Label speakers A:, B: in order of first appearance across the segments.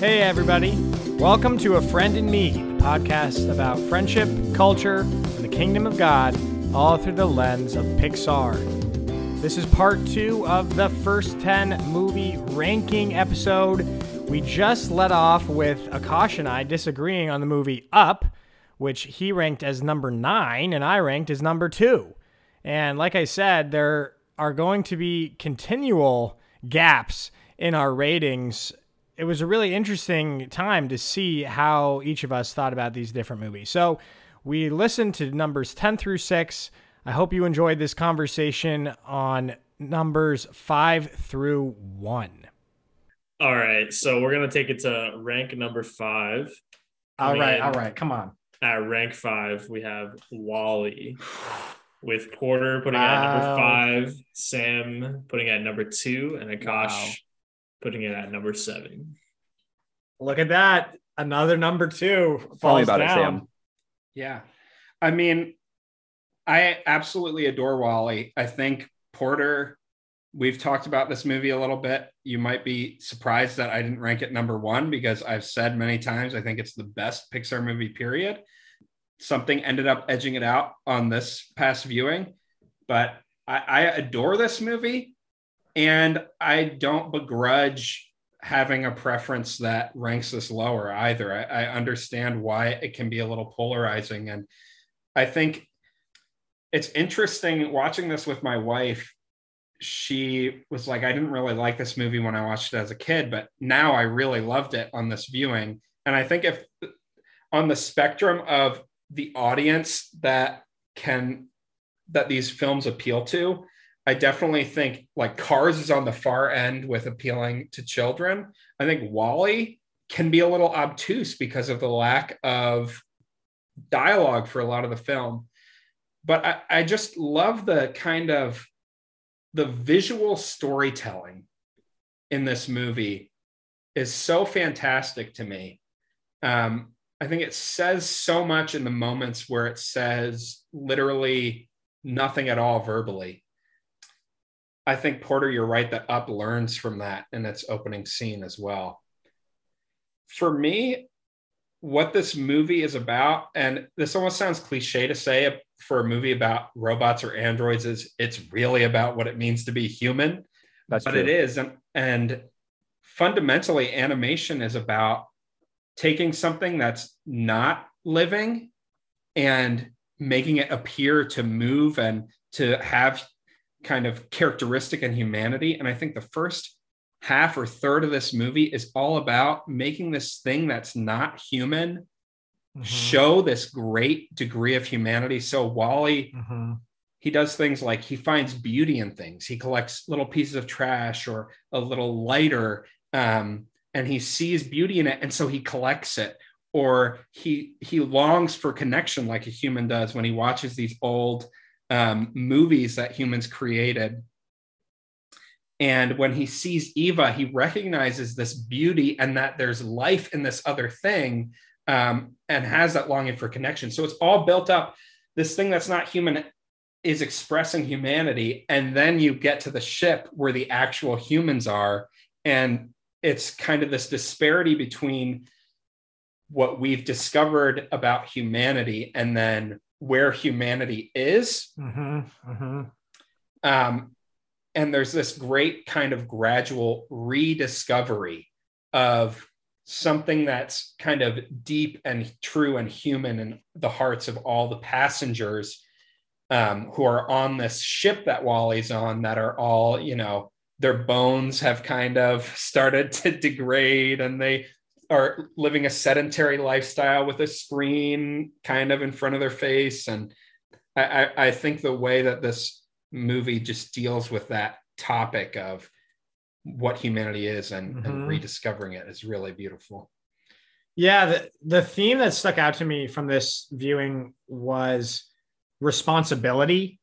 A: Hey, everybody. Welcome to A Friend in Me, the podcast about friendship, culture, and the kingdom of God, all through the lens of Pixar. This is part two of the first 10 movie ranking episode. We just let off with Akash and I disagreeing on the movie Up, which he ranked as number nine and I ranked as number two. And like I said, there are going to be continual gaps in our ratings it was a really interesting time to see how each of us thought about these different movies. So we listened to numbers 10 through 6. I hope you enjoyed this conversation on numbers 5 through 1.
B: All right. So we're going to take it to rank number 5.
A: All right, all right. Come on.
B: At rank 5, we have WALL-E. With Porter putting wow. at number five, Sam putting at number two, and Akash wow putting it at number seven.
A: Look at that. Another number two.
C: Tell me about down. it, Sam.
D: Yeah. I mean, I absolutely adore WALL-E. I think Porter, we've talked about this movie a little bit. You might be surprised that I didn't rank it number one because I've said many times I think it's the best Pixar movie, period. Something ended up edging it out on this past viewing, but I, I adore this movie. And I don't begrudge having a preference that ranks us lower either. I, I, understand why it can be a little polarizing. And I think it's interesting watching this with my wife. She was like, I didn't really like this movie when I watched it as a kid, but now I really loved it on this viewing. And I think if on the spectrum of the audience that can, that these films appeal to, I definitely think like Cars is on the far end with appealing to children. I think WALL-E can be a little obtuse because of the lack of dialogue for a lot of the film. But I, I just love the kind of the visual storytelling in this movie is so fantastic to me. Um, I think it says so much in the moments where it says literally nothing at all verbally. I think Porter, you're right that Up learns from that in its opening scene as well. For me, what this movie is about, and this almost sounds cliche to say for a movie about robots or androids, is it's really about what it means to be human. That's but true. it is, and and fundamentally, animation is about taking something that's not living and making it appear to move and to have kind of characteristic and humanity. And I think the first half or third of this movie is all about making this thing that's not human mm-hmm. show this great degree of humanity. So WALL-E, mm-hmm. he does things like he finds beauty in things. He collects little pieces of trash or a little lighter, um, and he sees beauty in it, and so he collects it. Or he he longs for connection like a human does when he watches these old um, movies that humans created. And when he sees Eva, he recognizes this beauty and that there's life in this other thing um, and has that longing for connection. So it's all built up. This thing that's not human is expressing humanity. And then you get to the ship where the actual humans are. And it's kind of this disparity between what we've discovered about humanity and then where humanity is. Mm-hmm, mm-hmm. Um, and there's this great kind of gradual rediscovery of something that's kind of deep and true and human in the hearts of all the passengers um, who are on this ship that WALL-E's on that are all, you know, their bones have kind of started to degrade and they are living a sedentary lifestyle with a screen kind of in front of their face. And I, I, think the way that this movie just deals with that topic of what humanity is and, mm-hmm. and rediscovering it is really beautiful.
A: Yeah, the, the theme that stuck out to me from this viewing was responsibility.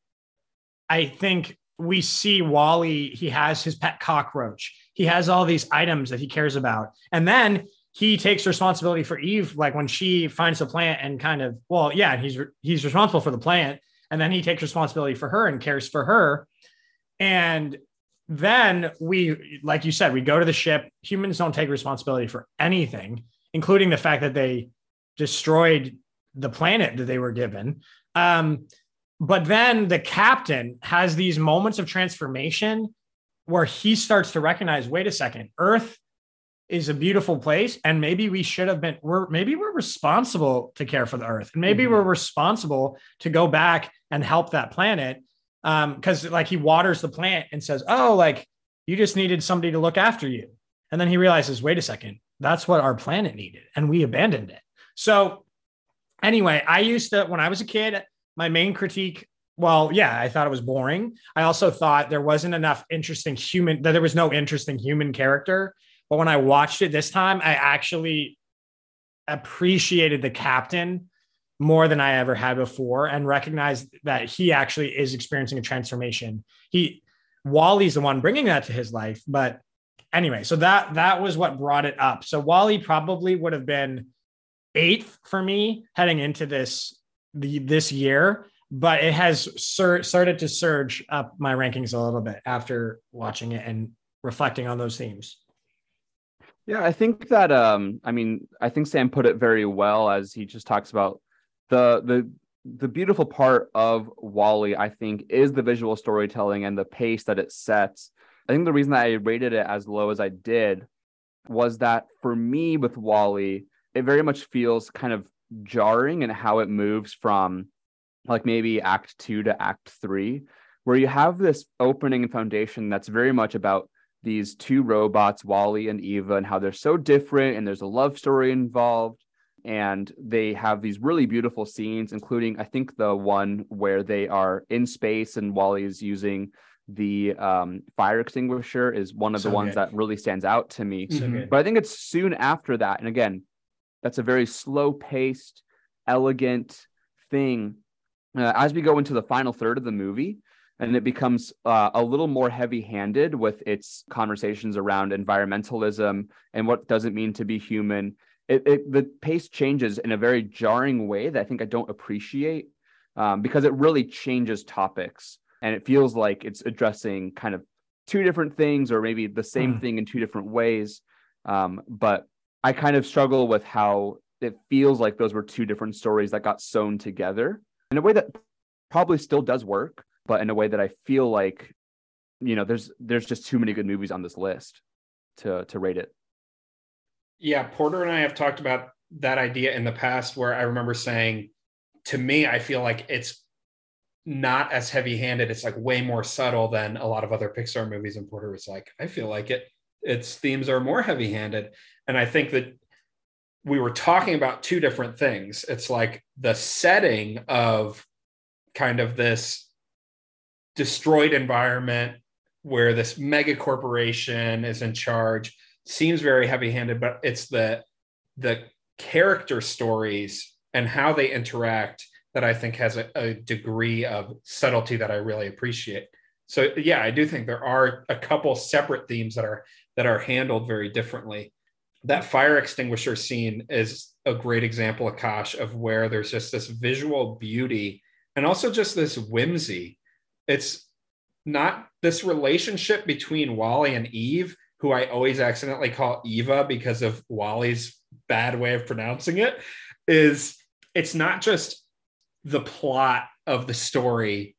A: I think we see WALL-E, he has his pet cockroach. He has all these items that he cares about. And then he takes responsibility for Eve, like when she finds the plant and kind of, well, yeah, he's he's responsible for the plant, and then he takes responsibility for her and cares for her. And then we, like you said, we go to the ship. Humans don't take responsibility for anything, including the fact that they destroyed the planet that they were given. Um, but then the captain has these moments of transformation where he starts to recognize wait a second, Earth is a beautiful place and maybe we should have been we're maybe we're responsible to care for the earth and maybe mm-hmm. we're responsible to go back and help that planet um because like he waters the plant and says oh like you just needed somebody to look after you. And then he realizes wait a second that's what our planet needed and we abandoned it. So anyway i used to when i was a kid my main critique well yeah i thought it was boring. I also thought there wasn't enough interesting human that there was no interesting human character but when I watched it this time, I actually appreciated the captain more than I ever had before and recognized that he actually is experiencing a transformation. He WALL-E's the one bringing that to his life, but anyway, so that that was what brought it up. So WALL-E probably would have been eighth for me heading into this the this year, but it has sur- started to surge up my rankings a little bit after watching it and reflecting on those themes.
C: Yeah, I think that um I mean, I think Sam put it very well as he just talks about the the the beautiful part of WALL-E, I think, is the visual storytelling and the pace that it sets. I think the reason that I rated it as low as I did was that for me with WALL-E, it very much feels kind of jarring in how it moves from like maybe act two to act three, where you have this opening and foundation that's very much about these two robots, WALL-E and Eva, and how they're so different, and there's a love story involved. And they have these really beautiful scenes, including I think the one where they are in space and WALL-E is using the um, fire extinguisher is one of so the ones good. that really stands out to me. So mm-hmm. But I think it's soon after that, and again, that's a very slow paced, elegant thing. Uh, as we go into the final third of the movie, and it becomes uh, a little more heavy-handed with its conversations around environmentalism and what does it mean to be human. It, it, the pace changes in a very jarring way that I think I don't appreciate um, because it really changes topics and it feels like it's addressing kind of two different things or maybe the same mm. thing in two different ways. Um, but I kind of struggle with how it feels like those were two different stories that got sewn together in a way that probably still does work but in a way that I feel like, you know, there's there's just too many good movies on this list to to rate it.
D: Yeah, Porter and I have talked about that idea in the past where I remember saying to me, I feel like it's not as heavy handed. It's like way more subtle than a lot of other Pixar movies. And Porter was like, I feel like it, its themes are more heavy handed. And I think that we were talking about two different things. It's like the setting of kind of this destroyed environment where this mega corporation is in charge seems very heavy-handed but it's the the character stories and how they interact that i think has a, a degree of subtlety that i really appreciate. So yeah i do think there are a couple separate themes that are that are handled very differently. That fire extinguisher scene is a great example akash of where there's just this visual beauty and also just this whimsy it's not this relationship between WALL-E and Eve, who I always accidentally call Eva because of WALL-E's bad way of pronouncing it, is it's not just the plot of the story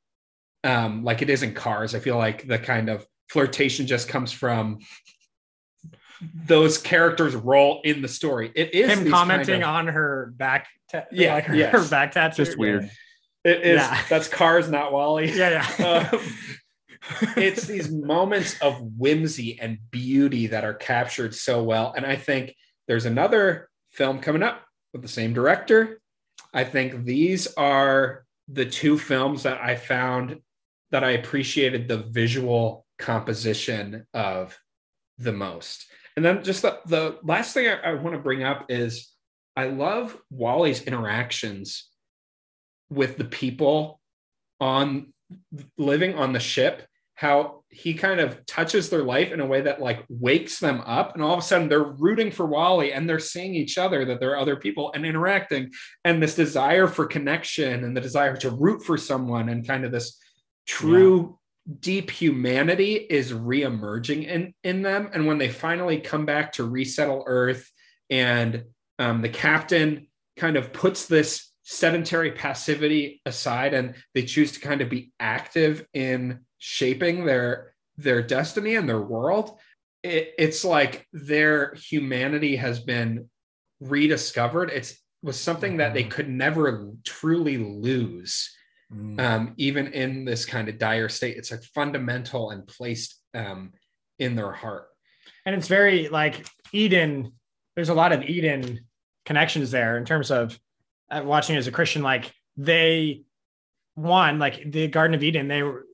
D: um, like it is in Cars. I feel like the kind of flirtation just comes from those characters' role in the story. It is
A: him commenting kind of, on her back, ta- yeah, like her, yes. her back tattoo.
C: Just weird.
D: It is. That's Cars, not WALL-E.
A: Yeah, yeah. Um,
D: it's these moments of whimsy and beauty that are captured so well. And I think there's another film coming up with the same director. I think these are the two films that I found that I appreciated the visual composition of the most. And then just the, the last thing I, I want to bring up is I love WALL-E's interactions with the people on living on the ship how he kind of touches their life in a way that like wakes them up. And all of a sudden they're rooting for WALL-E and they're seeing each other that there are other people and interacting and this desire for connection and the desire to root for someone and kind of this true deep humanity is reemerging in in them. And when they finally come back to resettle earth and um, the captain kind of puts this sedentary passivity aside and they choose to kind of be active in shaping their their destiny and their world it, it's like their humanity has been rediscovered it's was something that they could never truly lose
A: Mm.
D: um, even in this kind of dire state it's like fundamental and placed um, in their heart
A: and it's very like Eden. There's a lot of Eden connections there in terms of watching as a Christian. Like they, one, like the Garden of Eden, they were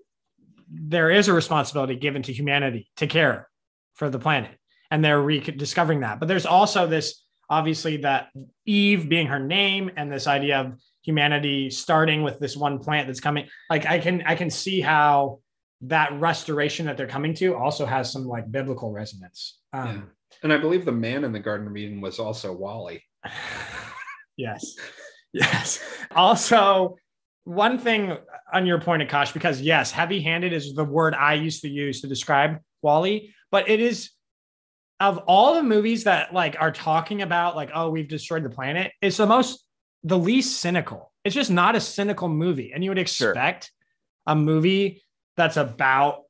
A: there is a responsibility given to humanity to care for the planet, and they're rediscovering that. But there's also this obviously that Eve being her name, and this idea of humanity starting with this one plant that's coming. Like I can I can see how that restoration that they're coming to also has some like biblical resonance. Um,
D: and i believe the man in the garden of eden was also wally
A: yes, yes. Also, one thing on your point, Akash, because yes, heavy-handed is the word I used to use to describe WALL-E, but it is of all the movies that like are talking about like oh we've destroyed the planet, it's the most the least cynical. It's just not a cynical movie, and you would
C: Sure.
A: expect a movie that's about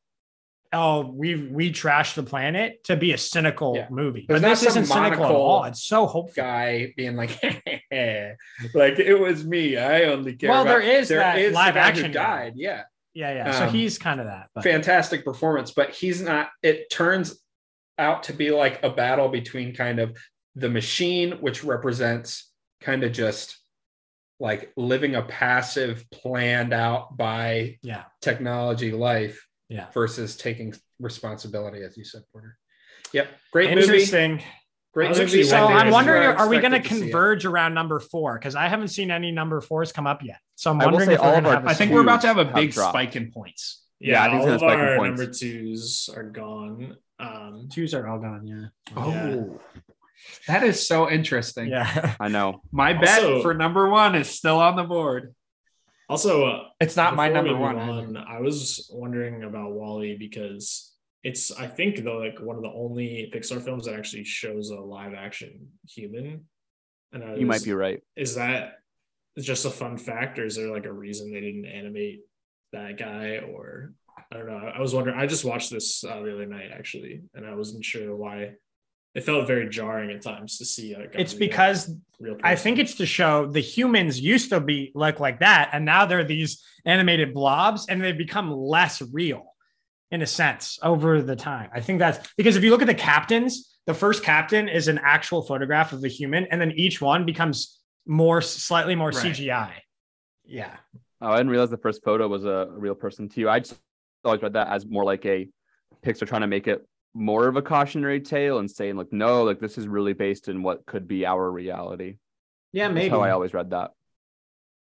A: oh we we trashed the planet to be a cynical
D: Yeah.
A: movie,
D: There's
A: but this isn't cynical at all. It's so hopeful.
D: guy being like like it was me i only care
A: Well,
D: about-"
A: there is that
D: the
A: live action
D: died yeah
A: Yeah, yeah. So
D: Um,
A: he's kind of that. But
D: fantastic performance, but he's not. It turns out to be like a battle between kind of the machine, which represents kind of just like living a passive, planned out by
A: yeah,
D: technology life
A: yeah.
D: versus taking responsibility, as you said, Porter. Yep, great movie.
A: Interesting.
D: Great
B: I was
D: movie.
B: actually
A: So
B: I think
A: I'm wondering,
D: where
A: are we going to
D: expected see it.
A: converge around number four? Because I haven't seen any number fours come up yet. So I'm wondering if we're
C: all
A: going
C: of
A: to
C: our
A: have a
E: I think we're about to have a big
C: dropped.
E: spike in points.
B: Yeah,
C: Yeah, I think
B: all
C: it's
B: of
C: gonna spike in
B: our
C: points.
B: number twos are gone. Um,
A: twos are all gone. Yeah.
D: Oh,
B: Yeah.
E: That is so interesting.
A: Yeah.
C: I know.
E: My bet
B: Also-
E: for number one is still on the board.
B: Also, uh,
E: It's not my number one.
B: on, I was wondering about WALL-E because it's I think though like one of the only Pixar films that actually shows a live action human. And I
C: You might be right.
B: Is that just a fun fact, or is there like a reason they didn't animate that guy? Or I don't know. I I was wondering. I just watched this uh, the other night actually, and I wasn't sure why. It felt very jarring at times to see. Like,
A: It's because
B: real
A: I think it's to show the humans used to be like like that, and now they're these animated blobs, and they've become less real in a sense over the time. I think that's because if you look at the captains, the first captain is an actual photograph of the human, and then each one becomes more slightly more
E: Right.
A: CGI. Yeah.
C: Oh, I didn't realize the first photo was a real person too. I just always read that as more like a Pixar trying to make it more of a cautionary tale and saying like, no, like this is really based in what could be our reality.
A: Yeah,
C: That's
A: maybe.
C: how I always read that.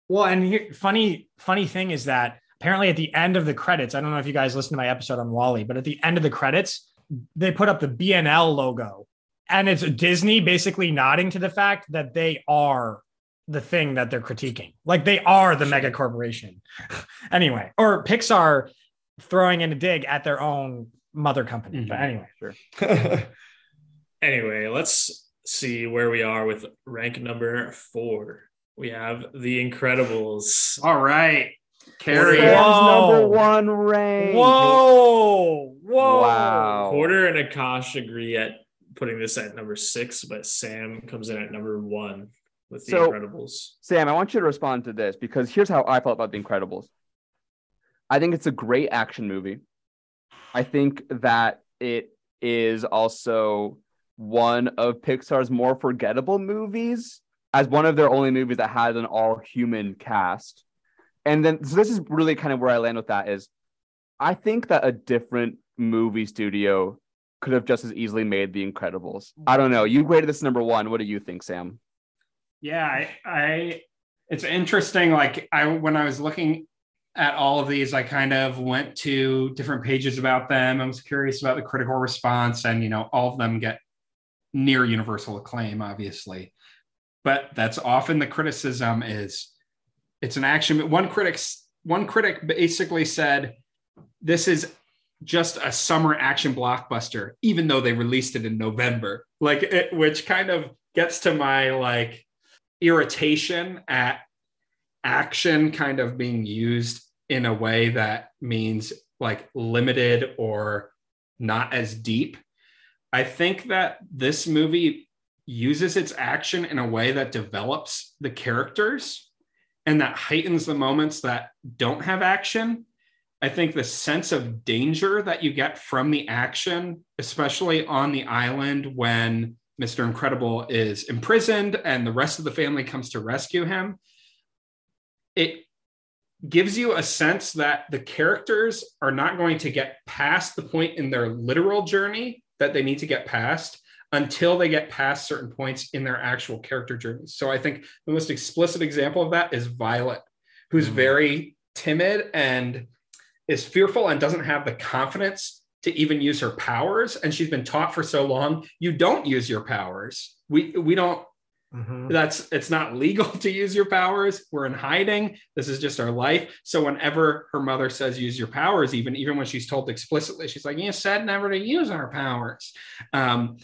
A: Well, and here, funny, funny thing is that apparently at the end of the credits, I don't know if you guys listened to my episode on WALL-E, but at the end of the credits, they put up the BNL logo, and it's Disney basically nodding to the fact that they are the thing that they're critiquing. Like they are the mega corporation. anyway, or Pixar throwing in a dig at their own mother company. But
D: Mhm.
A: anyway,
C: Sure.
B: anyway, let's see where we are with rank number four. We have The Incredibles.
E: All right. Carrie.
C: Sam's number one rank.
A: whoa, whoa,
C: Wow.
B: Porter and Akash agree at putting this at number six, but Sam comes in at number one with The
C: So-
B: Incredibles.
C: Sam, I want you to respond to this because here's how I felt about The Incredibles. I think it's a great action movie. I think that it is also one of Pixar's more forgettable movies, as one of their only movies that has an all human cast. And then, so this is really kind of where I land with that is I think that a different movie studio could have just as easily made The Incredibles. I don't know. You graded this number one. What do you think, Sam?
D: Yeah, I, I it's interesting. Like I when I was looking at all of these, I kind of went to different pages about them. I was curious about the critical response, and you know, all of them get near universal acclaim, obviously. But that's often the criticism is it's an action. One critic one critic basically said this is just a summer action blockbuster, even though they released it in November. Like, it, which kind of gets to my like irritation at action kind of being used in a way that means like limited or not as deep. I think that this movie uses its action in a way that develops the characters and that heightens the moments that don't have action. I think the sense of danger that you get from the action, especially on the island when Mr. Incredible is imprisoned and the rest of the family comes to rescue him, it gives you a sense that the characters are not going to get past the point in their literal journey that they need to get past until they get past certain points in their actual character journeys. So I think the most explicit example of that is Violet, who's
B: Mm.
D: very timid and is fearful and doesn't have the confidence to even use her powers and she's been taught for so long you don't use your powers. We we don't
A: Mhm.
D: that's it's not legal to use your powers. We're in hiding. This is just our life. So whenever her mother says use your powers even even when she's told explicitly she's like you said never to use our powers. Um,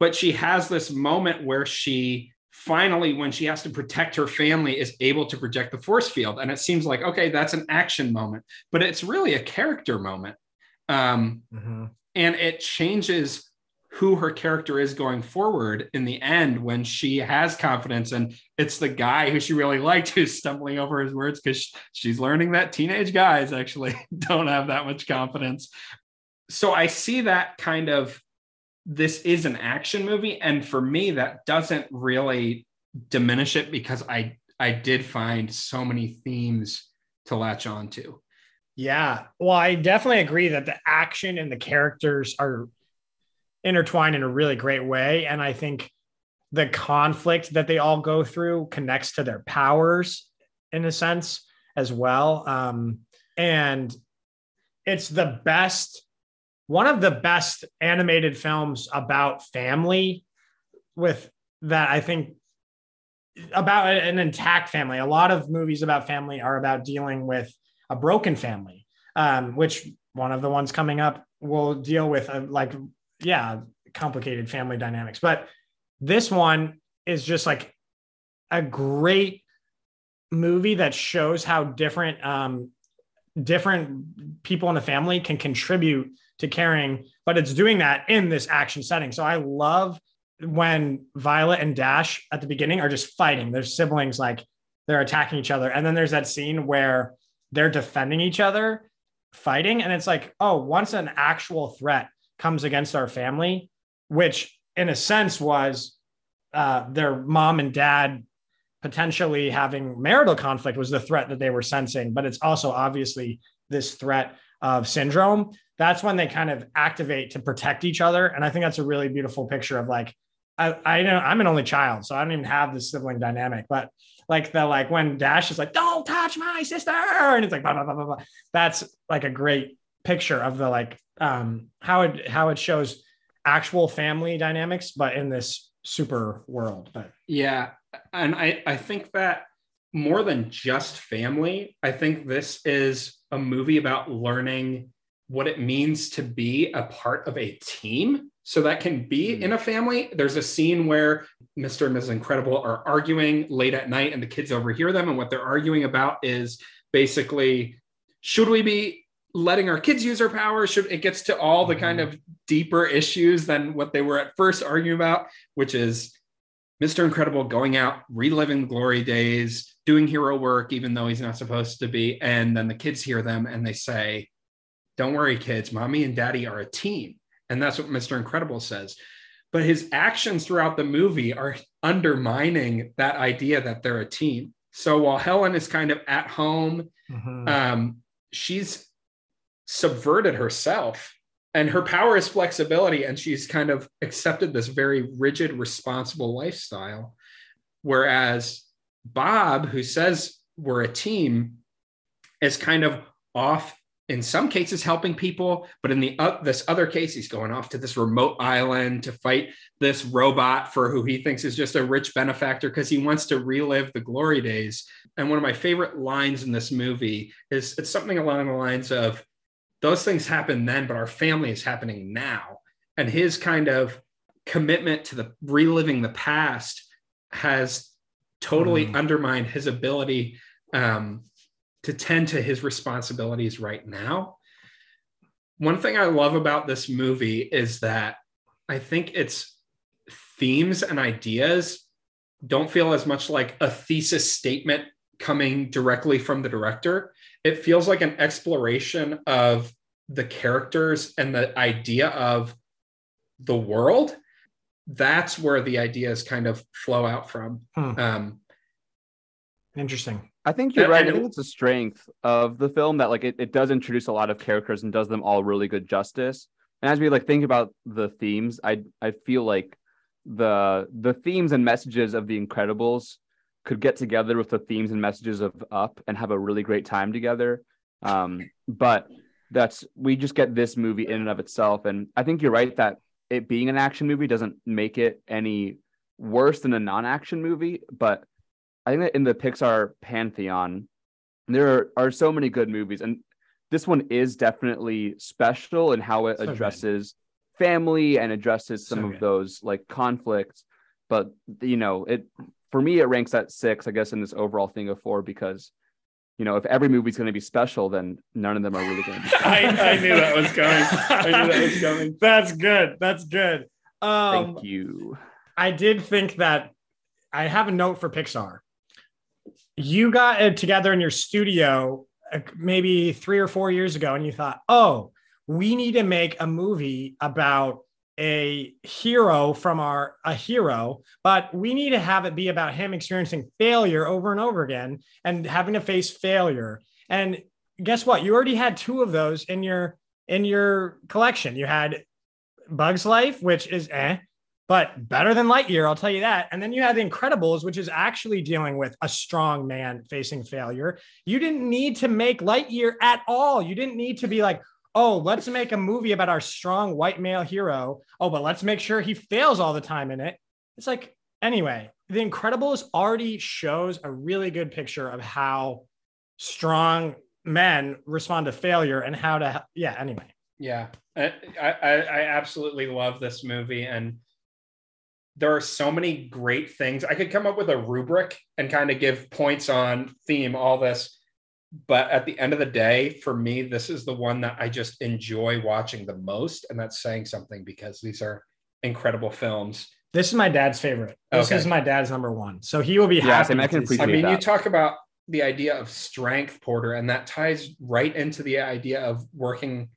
D: but she has this moment where she finally when she has to protect her family is able to project the force field. And it seems like okay that's an action moment but it's really a character moment. Um,
A: Mhm.
D: and it changes who her character is going forward in the end when she has confidence and it's the guy who she really liked who's stumbling over his words because she's learning that teenage guys actually don't have that much confidence so i see that kind of this is an action movie and for me that doesn't really diminish it because i i did find so many themes to latch on to
A: Yeah. Well, I definitely agree that the action and the characters are intertwined in a really great way. And I think the conflict that they all go through connects to their powers in a sense as well. Um, and it's the best, one of the best animated films about family with that I think about an intact family. A lot of movies about family are about dealing with a broken family, um, which one of the ones coming up will deal with, uh, like, yeah, complicated family dynamics. But this one is just like a great movie that shows how different um, different people in the family can contribute to caring, but it's doing that in this action setting. So I love when Violet and Dash at the beginning are just fighting. Their siblings like they're attacking each other, and then there's that scene where they're defending each other, fighting, and it's like, oh, once an actual threat comes against our family, which in a sense was uh, their mom and dad potentially having marital conflict was the threat that they were sensing, but it's also obviously this threat of syndrome. That's when they kind of activate to protect each other, and I think that's a really beautiful picture of like. I, I know I'm an only child, so I don't even have this sibling dynamic, but like the like when Dash is like, "Don't touch my sister," and it's like, blah, blah, blah, blah, blah. that's like a great picture of the like um how it how it shows actual family dynamics, but in this super world. But
D: Yeah. And I, I think that more than just family, I think this is a movie about learning what it means to be a part of a team. So that can be in a family. There's a scene where Mr. and Mrs. Incredible are arguing late at night and the kids overhear them. And what they're arguing about is basically should we be letting our kids use our power should it gets to all the kind of deeper issues than what they were at first arguing about, which is Mr. Incredible going out, reliving the glory days, doing hero work, even though he's not supposed to be. And then the kids hear them and they say, Don't worry, kids, mommy and daddy are a team. And that's what Mr. Incredible says. But his actions throughout the movie are undermining that idea that they're a team. So while Helen is kind of at home, um, she's subverted herself and her power is flexibility and she's kind of accepted this very rigid responsible lifestyle. Whereas bob who says we're a team is kind of off in some cases helping people but in the uh, this other case he's going off to this remote island to fight this robot for who he thinks is just a rich benefactor because he wants to relive the glory days. And one of my favorite lines in this movie is it's something along the lines of those things happen then, but our family is happening now. And his kind of commitment to the reliving the past has totally
A: Mm.
D: undermined his ability um, to tend to his responsibilities right now. One thing I love about this movie is that I think its themes and ideas don't feel as much like a thesis statement coming directly from the director. It feels like an exploration of the characters and the idea of the world. That's where the ideas kind of flow out from.
A: Hmm.
D: Um,
A: Interesting.
C: I think you're
D: And-
C: right.
D: and
C: I
D: it-
C: think it's a strength of the film that like it, it does introduce a lot of characters and does them all really good justice. And as we like think about the themes, I I feel like the the themes and messages of the Incredibles could get together with the themes and messages of Up and have a really great time together. Um, but that's we just get this movie in and of itself, and I think you're right that it being an action movie doesn't make it any worse than a non-action movie, but I think that in the Pixar pantheon, there are, are so many good movies, and this one is definitely special in how it
A: So good.
C: addresses family and addresses some
A: So
C: of
A: good.
C: those like conflicts. But you know, it for me it ranks at six, I guess, in this overall thing of four because you know if every movie's going to be special, then none of them are really going to be.
D: I, I knew that was coming. I knew that was coming.
A: That's good. That's good. Um,
C: Thank you.
A: I did think that I have a note for Pixar. You got it together in your studio uh, maybe three or four years ago, and you thought, oh, we need to make a movie about a hero from our a hero, but we need to have it be about him experiencing failure over and over again and having to face failure. And guess what? You already had two of those in your in your collection. You had Bugs Life, which is eh, but better than Lightyear, I'll tell you that. And then you had The Incredibles, which is actually dealing with a strong man facing failure. You didn't need to make Lightyear at all. You didn't need to be like, oh, let's make a movie about our strong white male hero. Oh, but let's make sure he fails all the time in it. It's like, anyway, The Incredibles already shows a really good picture of how strong men respond to failure and how to, yeah, anyway.
D: Yeah, I, I, I absolutely love this movie, and there are so many great things. I could come up with a rubric and kind of give points on theme, all this, but at the end of the day, for me, this is the one that I just enjoy watching the most, and that's saying something because these are incredible films.
A: This is my dad's favorite. This
D: Okay.
A: is my dad's number one. So he will be
C: Yeah,
A: happy.
C: same. I can
A: to see-
D: I
C: appreciate
D: mean, you talk about the idea of strength, Porter, and that ties right into the idea of working,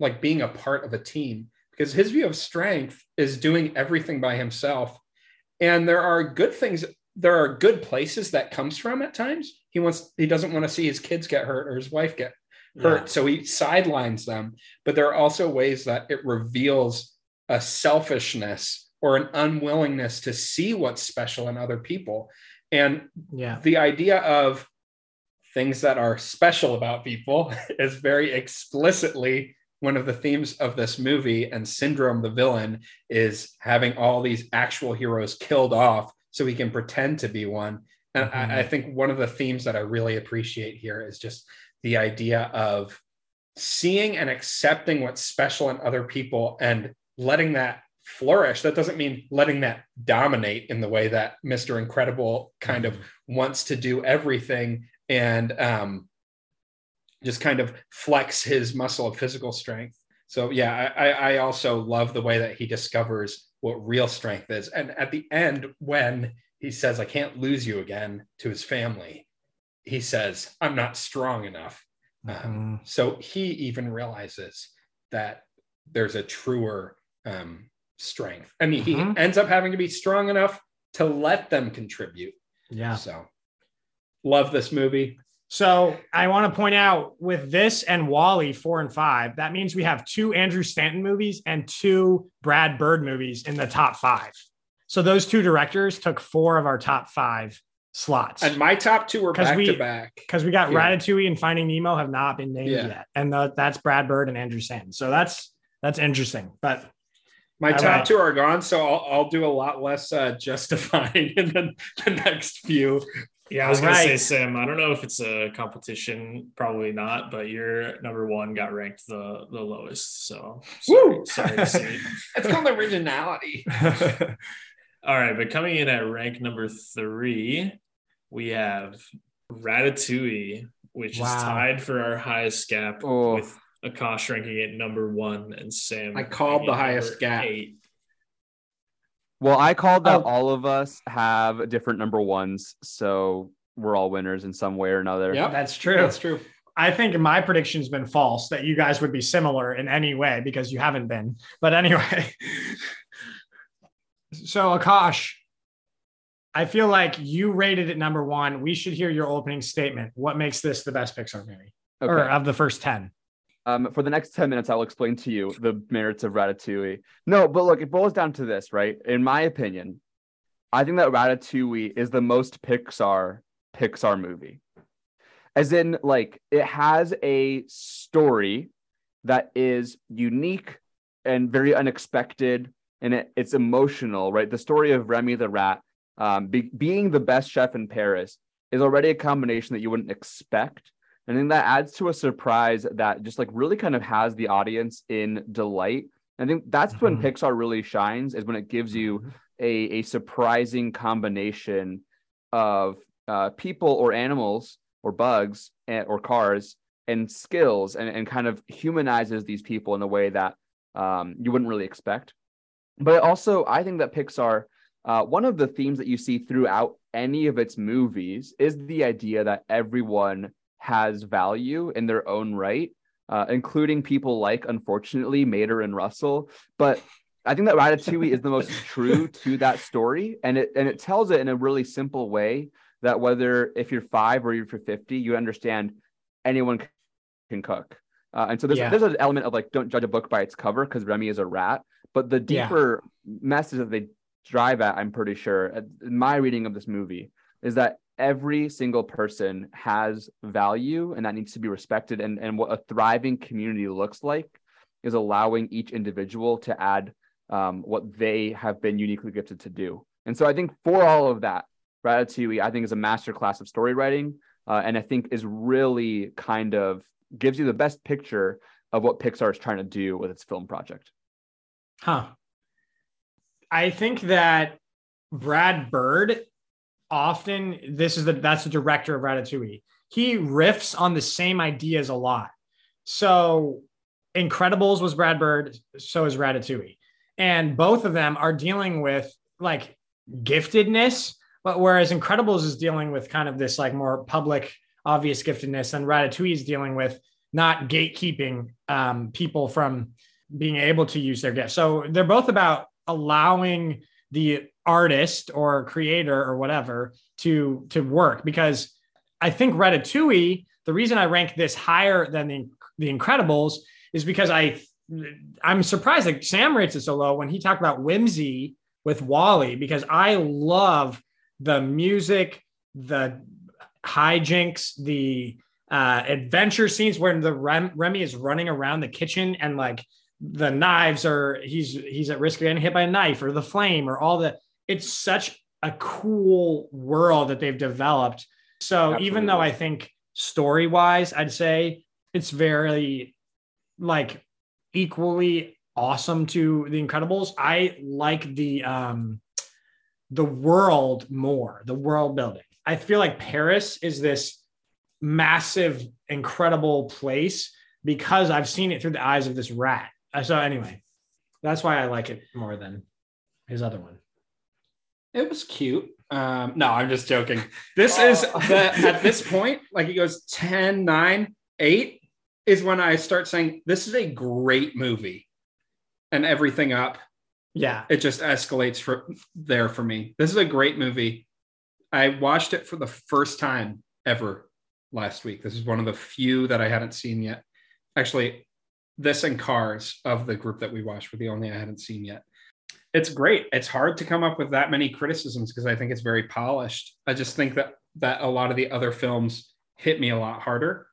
D: like being a part of a team, because his view of strength is doing everything by himself. And there are good things, there are good places that comes from at times. He wants, he doesn't want to see his kids get hurt or his wife get hurt.
A: Yeah.
D: So he sidelines them. But there are also ways that it reveals a selfishness or an unwillingness to see what's special in other people. And
A: Yeah.
D: the idea of things that are special about people is very explicitly one of the themes of this movie and syndrome the villain is having all these actual heroes killed off so he can pretend to be one and
A: Mhm.
D: I, I think one of the themes that i really appreciate here is just the idea of seeing and accepting what's special in other people and letting that flourish that doesn't mean letting that dominate in the way that mr incredible kind of wants to do everything and um, just kind of flex his muscle of physical strength. So yeah, I I also love the way that he discovers what real strength is. And at the end, when he says, "I can't lose you again" to his family, he says, "I'm not strong enough." Um,
A: Mhm.
D: so he even realizes that there's a truer um, strength, and he,
A: Mhm.
D: he ends up having to be strong enough to let them contribute.
A: Yeah.
D: So, love this movie.
A: So I want to point out with this and WALL-E four and five, that means we have two Andrew Stanton movies and two Brad Bird movies in the top five. So those two directors took four of our top five slots.
D: And my top two were
A: 'Cause
D: back
A: we-
D: to back.
A: because we got
D: Yeah.
A: Ratatouille and Finding Nemo have not been named
D: Yeah.
A: yet, and the, that's Brad Bird and Andrew Stanton. So that's that's interesting. But
D: My top
A: right.
D: two are gone, so I'll, I'll do a lot less uh, justifying in the, the next few.
B: Yeah, I was
A: All
B: gonna say. Sam. I don't know if it's a competition, probably not, but your number one got ranked the the lowest. So sorry,
A: Woo!
B: sorry to see.
D: It's called originality.
B: All right, but coming in at rank number three, we have Ratatouille, which
A: Wow.
B: is tied for our highest gap
C: Oh.
B: with Akash ranking at number one and Sam.
D: I called the highest gap.
B: Eight.
C: Well, I called that
A: Oh.
C: all of us have different number ones, so we're all winners in some way or another.
D: Yeah,
A: That's true.
D: That's true.
A: I think my prediction's been false that you guys would be similar in any way because you haven't been. But anyway, so Akash, I feel like you rated it number one. We should hear your opening statement. What makes this the best Pixar movie
C: Okay.
A: or of the first 10?
C: Um, for the next 10 minutes, I'll explain to you the merits of Ratatouille. No, but look, it boils down to this, right? In my opinion, I think that Ratatouille is the most Pixar Pixar movie. As in, like, it has a story that is unique and very unexpected, and it, it's emotional, right? The story of Remy the rat um, be, being the best chef in Paris is already a combination that you wouldn't expect. And then that adds to a surprise that just like really kind of has the audience in delight. I think that's when
A: Mhm.
C: Pixar really shines is when it gives you a, a surprising combination of uh, people or animals or bugs and, or cars and skills and, and kind of humanizes these people in a way that um, you wouldn't really expect. But also, I think that Pixar, uh, one of the themes that you see throughout any of its movies is the idea that everyone has value in their own right, uh, including people like, unfortunately, Mater and Russell. But I think that Ratatouille is the most true to that story, and it and it tells it in a really simple way that whether if you're five or if you're fifty, you understand anyone can cook. Uh, and so there's
A: Yeah.
C: there's an element of like don't judge a book by its cover because Remy is a rat, but the
A: Yeah.
C: deeper message that they drive at, I'm pretty sure, in my reading of this movie, is that every single person has value and that needs to be respected. And, and what a thriving community looks like is allowing each individual to add um, what they have been uniquely gifted to do. And so I think for all of that, Ratatouille, I think is a masterclass of story writing. Uh, and I think is really kind of gives you the best picture of what Pixar is trying to do with its film project.
A: Huh. I think that Brad Bird often this is the that's the director of Ratatouille. He riffs on the same ideas a lot. So Incredibles was Brad Bird, so is Ratatouille. And both of them are dealing with like giftedness, but whereas Incredibles is dealing with kind of this like more public obvious giftedness and Ratatouille is dealing with not gatekeeping um, people from being able to use their gifts. So they're both about allowing the artist or creator or whatever to to work because I think Ratatouille, the reason I rank this higher than the, the Incredibles is because I I'm surprised that Sam rates it so low when he talked about whimsy with WALL-E because I love the music, the hijinks, the uh, adventure scenes where the Rem- Remy is running around the kitchen and like the knives are he's he's at risk of getting hit by a knife or the flame or all the it's such a cool world that they've developed. So even though I think story wise, I'd say it's very like equally awesome to the Incredibles. I like the um the world more, the world building. I feel like Paris is this massive, incredible place because I've seen it through the eyes of this rat. Uh, So anyway, that's why I like it more than his other one.
D: It was cute. Um, no, I'm just joking. This is the at this point, like it goes 10, 9, 8 is when I start saying this is a great movie. And everything up,
A: Yeah.
D: it just escalates for there for me. This is a great movie. I watched it for the first time ever last week. This is one of the few that I hadn't seen yet. Actually, this and Cars of the group that we watched were the only I hadn't seen yet. It's great. It's hard to come up with that many criticisms because I think it's very polished. I just think that that a lot of the other films hit me a lot harder.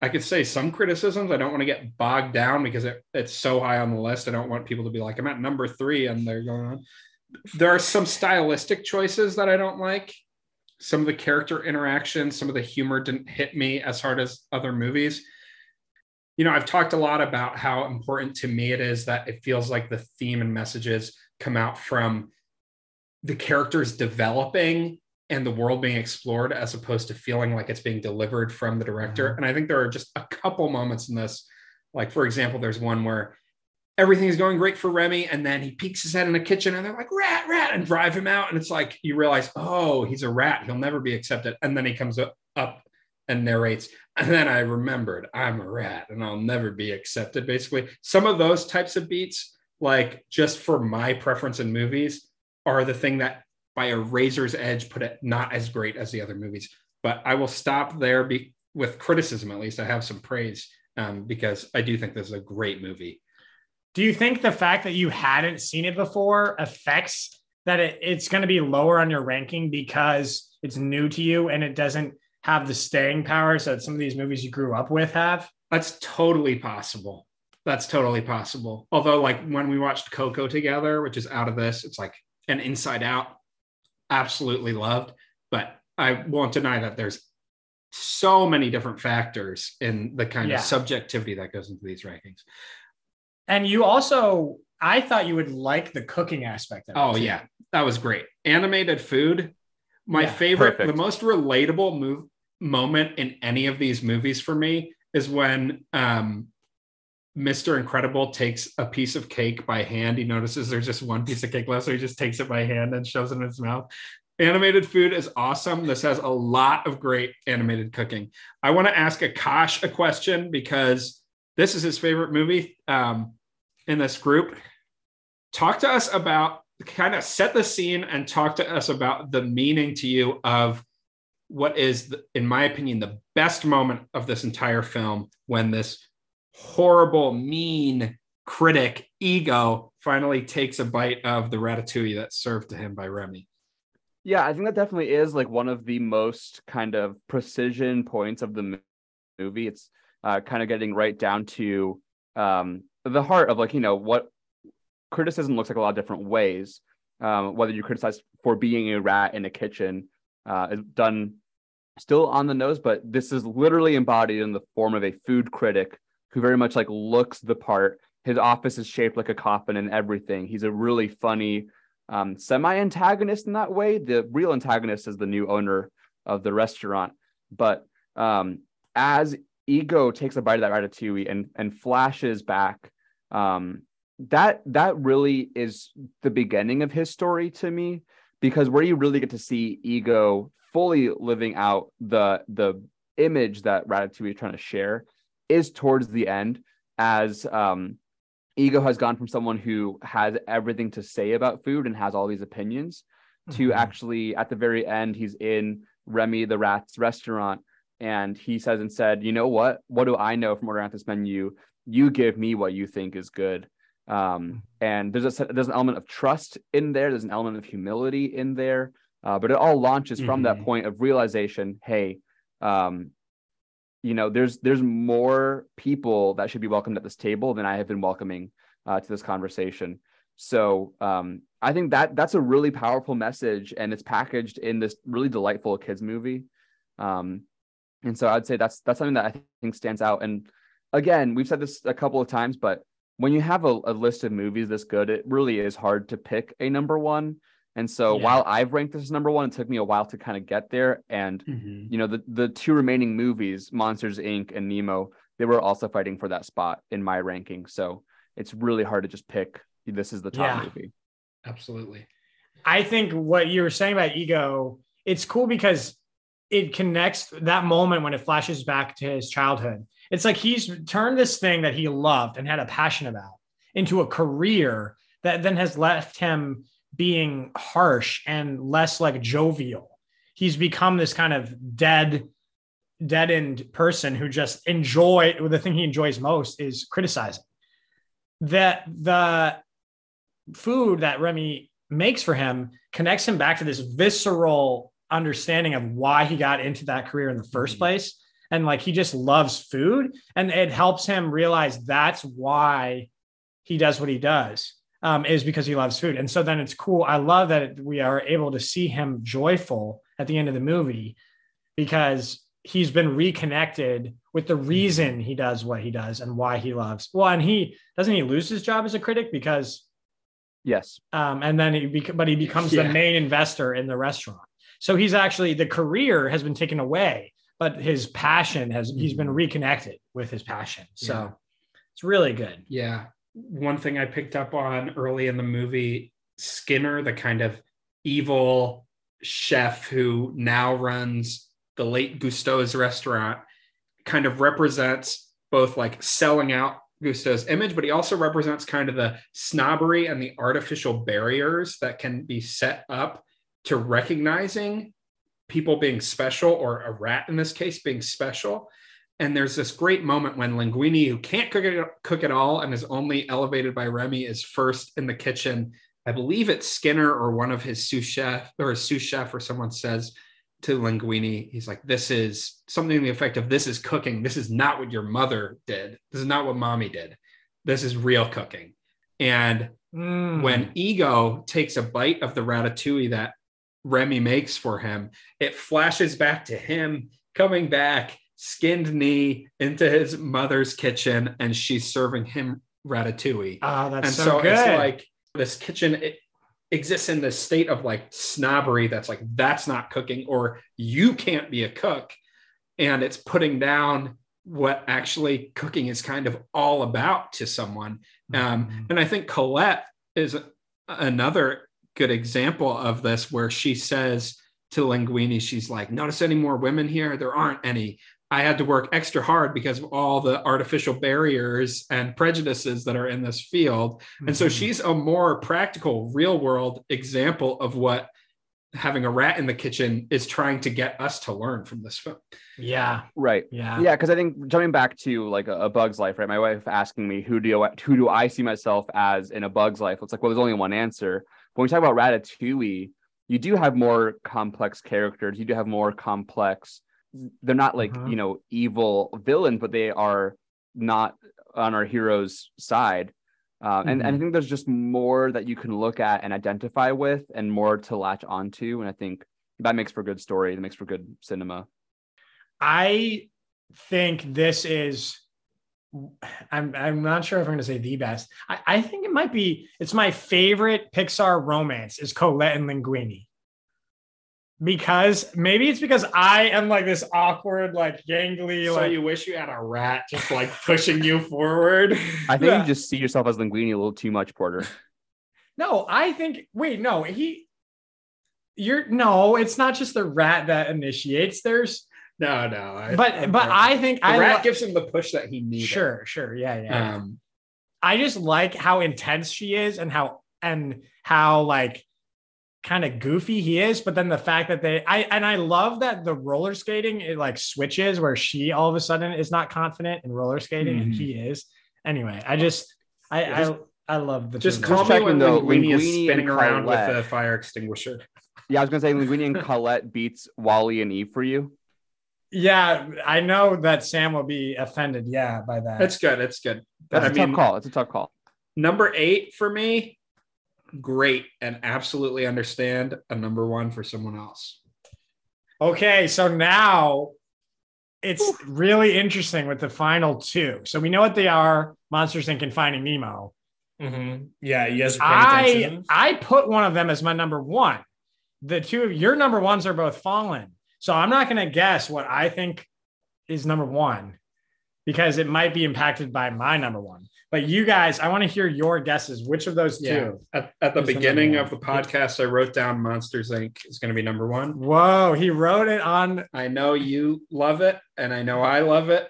D: I could say some criticisms. I don't want to get bogged down because it, it's so high on the list. I don't want people to be like, I'm at number three and they're going on. There are some stylistic choices that I don't like. Some of the character interactions, some of the humor didn't hit me as hard as other movies. You know, I've talked a lot about how important to me it is that it feels like the theme and messages come out from the characters developing and the world being explored as opposed to feeling like it's being delivered from the director.
B: Mhm.
D: And I think there are just a couple moments in this. Like, for example, there's one where everything is going great for Remy, and then he peeks his head in the kitchen and they're like, rat, rat, and drive him out. And it's like, you realize, oh, he's a rat. He'll never be accepted. And then he comes up, and narrates. And then I remembered, I'm a rat and I'll never be accepted, basically. Some of those types of beats, like just for my preference in movies, are the thing that by a razor's edge put it not as great as the other movies. But I will stop there be, with criticism, at least. I have some praise um, because I do think this is a great movie.
A: Do you think the fact that you hadn't seen it before affects that it, it's going to be lower on your ranking because it's new to you and it doesn't have the staying power that some of these movies you grew up with have?
D: That's totally possible. That's totally possible. Although, like when we watched Coco together, which is out of this, it's like an Inside Out, absolutely loved. But I won't deny that there's so many different factors in the kind
A: Yeah.
D: of subjectivity that goes into these rankings.
A: And you also, I thought you would like the cooking aspect of it.
D: Oh
A: too.
D: yeah, that was great. Animated food. My
A: Yeah,
D: favorite,
C: perfect.
D: the most relatable move moment in any of these movies for me is when um, Mr. Incredible takes a piece of cake by hand. He notices there's just one piece of cake left, so he just takes it by hand and shoves it in his mouth. Animated food is awesome. This has a lot of great animated cooking. I want to ask Akash a question because this is his favorite movie um, in this group. Talk to us about kind of set the scene and talk to us about the meaning to you of what is, the, in my opinion, the best moment of this entire film when this horrible, mean critic ego finally takes a bite of the ratatouille that's served to him by Remy.
C: Yeah, I think that definitely is like one of the most kind of precision points of the movie. It's uh, kind of getting right down to um, the heart of like you know what criticism looks like a lot of different ways. Um, whether you criticize for being a rat in a kitchen uh, is done still on the nose, but this is literally embodied in the form of a food critic who very much like looks the part. His office is shaped like a coffin and everything. He's a really funny um, semi-antagonist in that way. The real antagonist is the new owner of the restaurant. But um, as Ego takes a bite of that ratatouille and and flashes back, um, that that really is the beginning of his story to me, because where you really get to see Ego fully living out the the image that Ratatouille is trying to share is towards the end as um, Ego has gone from someone who has everything to say about food and has all these opinions to
B: Mhm.
C: actually at the very end he's in Remy the Rat's restaurant and he says and said, you know what? What do I know from ordering out this menu? You give me what you think is good. Um, and there's a set- there's an element of trust in there. There's an element of humility in there. Uh, but it all launches from that
B: Mhm.
C: point of realization. Hey, um, you know, there's there's more people that should be welcomed at this table than I have been welcoming uh, to this conversation. So um, I think that that's a really powerful message, and it's packaged in this really delightful kids movie. Um, and so I'd say that's that's something that I think stands out. And again, we've said this a couple of times, but when you have a, a list of movies this good, it really is hard to pick a number one. And so
B: Yeah.
C: while I've ranked this as number one, it took me a while to kind of get there. And
B: Mhm.
C: you know, the the two remaining movies, Monsters Inc. and Nemo, they were also fighting for that spot in my ranking. So it's really hard to just pick this is the top
A: Yeah.
C: movie.
D: Absolutely.
A: I think what you were saying about ego, it's cool because it connects that moment when it flashes back to his childhood. It's like he's turned this thing that he loved and had a passion about into a career that then has left him being harsh and less like jovial. He's become this kind of dead, deadened person who just enjoy the thing he enjoys most is criticizing. That the food that Remy makes for him connects him back to this visceral understanding of why he got into that career in the 1st
D: Mhm.
A: place. And like he just loves food and it helps him realize that's why he does what he does um, is because he loves food. And so then it's cool. I love that we are able to see him joyful at the end of the movie because he's been reconnected with the reason he does what he does and why he loves. Well, and he doesn't he lose his job as a critic because
C: Yes.
A: um, and then he bec- but he becomes
D: Yeah.
A: the main investor in the restaurant. So he's actually the career has been taken away, but his passion has he's been mm-hmm. reconnected with his passion. So
D: Yeah.
A: it's really good.
D: Yeah. One thing I picked up on early in the movie Skinner, the kind of evil chef who now runs the late Gusteau's restaurant, kind of represents both like selling out Gusteau's image, but he also represents kind of the snobbery and the artificial barriers that can be set up to recognizing people being special or a rat in this case being special. And there's this great moment when Linguini, who can't cook it, cook at all and is only elevated by Remy, is first in the kitchen. I believe it's Skinner or one of his sous chef or a sous chef or someone says to Linguini, he's like, "This is something to the effect of this is cooking. This is not what your mother did. This is not what mommy did. This is real cooking." And
A: Mm.
D: when Ego takes a bite of the ratatouille that Remy makes for him, it flashes back to him coming back, skinned knee into his mother's kitchen, and she's serving him ratatouille.
A: Oh, that's
D: and
A: so,
D: so,
A: good.
D: it's like this kitchen it exists in this state of like snobbery that's like that's not cooking or you can't be a cook and it's putting down what actually cooking is kind of all about to someone um,
A: Mhm.
D: and I think Colette is another good example of this, where she says to Linguini, she's like, Notice any more women here? There aren't any. I had to work extra hard because of all the artificial barriers and prejudices that are in this field. And so
A: Mhm.
D: she's a more practical, real world example of what having a rat in the kitchen is trying to get us to learn from this film.
A: yeah,
C: Right.
A: yeah,
C: Yeah, because I think jumping back to like a, a Bug's Life, right? My wife asking me who do you, who do I see myself as in a Bug's Life? It's like, well, there's only one answer. When we talk about Ratatouille, you do have more complex characters. You do have more complex. They're not like
A: Mhm.
C: you know evil villains, but they are not on our hero's side. Um, and, and I think there's just more that you can look at and identify with, and more to latch onto. And I think that makes for good story. That makes for good cinema.
A: I think this is. I'm I'm not sure if I'm going to say the best. I, I think it might be. It's my favorite Pixar romance is Colette and Linguini. Because maybe it's because I am like this awkward, like gangly,
D: So
A: like
D: you wish you had a rat just like pushing you forward.
C: I think
A: Yeah.
C: you just see yourself as Linguini a little too much, Porter.
A: No, I think wait, no, he you're no, it's not just the rat that initiates. There's
D: No, no. I-
A: but
D: I'm
A: but
D: fine.
A: I think
D: the
A: I
D: rat
A: lo-
D: gives him the push that he needs.
A: sure, sure, yeah, yeah.
D: Um,
A: I just like how intense she is and how and how like kind of goofy he is, but then the fact that they I and I love that the roller skating it like switches where she all of a sudden is not confident in roller skating and
D: Mhm.
A: he is. Anyway, I just I
C: Yeah, just-
A: I, I love the
D: just
A: two of
D: call me when
C: checking, though,
D: Linguini is spinning around with a fire extinguisher.
C: Yeah, I was gonna say Linguini and Colette beats WALL-E and Eve for you.
A: Yeah, I know that Sam will be offended. Yeah, by that.
D: It's good. It's good.
C: That's
D: I
C: a
D: mean,
C: tough call. It's a tough call.
D: Number eight for me, great and absolutely understand a number one for someone else.
A: okay. So now it's really interesting with the final two. So we know what they are: Monsters Inc. and Finding Nemo.
B: Mhm. Yeah, you guys
A: I. I put one of them as my number one. The two of your number ones are both fallen. So I'm not going to guess what I think is number one because it might be impacted by my number one. But you guys, I want to hear your guesses. Which of those
D: Yeah.
A: two?
D: At, at the
A: Who's the
D: beginning of the podcast, I wrote down Monsters Inc. is going to be number one.
A: Whoa, he wrote it on.
D: I know you love it, and I know I love it.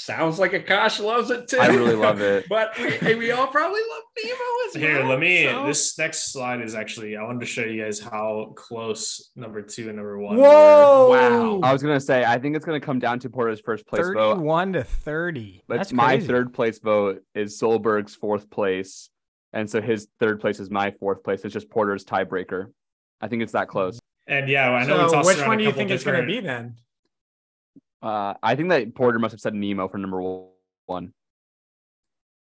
D: Sounds like Akash loves it too.
C: I really love it.
D: but we, we all probably love Nemo as well.
B: Here, let me.
D: so-
B: This next slide is actually. I wanted to show you guys how close number two and number one.
A: Whoa!
D: Wow.
C: I was gonna say I think it's gonna come down to Porter's first place vote.
A: Thirty-one to thirty.
C: But
A: That's
C: my
A: crazy.
C: third place vote is Solberg's fourth place, and so his third place is my fourth place. It's just Porter's tiebreaker. I think it's that close.
B: And yeah, I know we
A: So
B: tossed
A: which one do you think it's going to be then?
C: Uh, I think that Porter must have said Nemo for number one.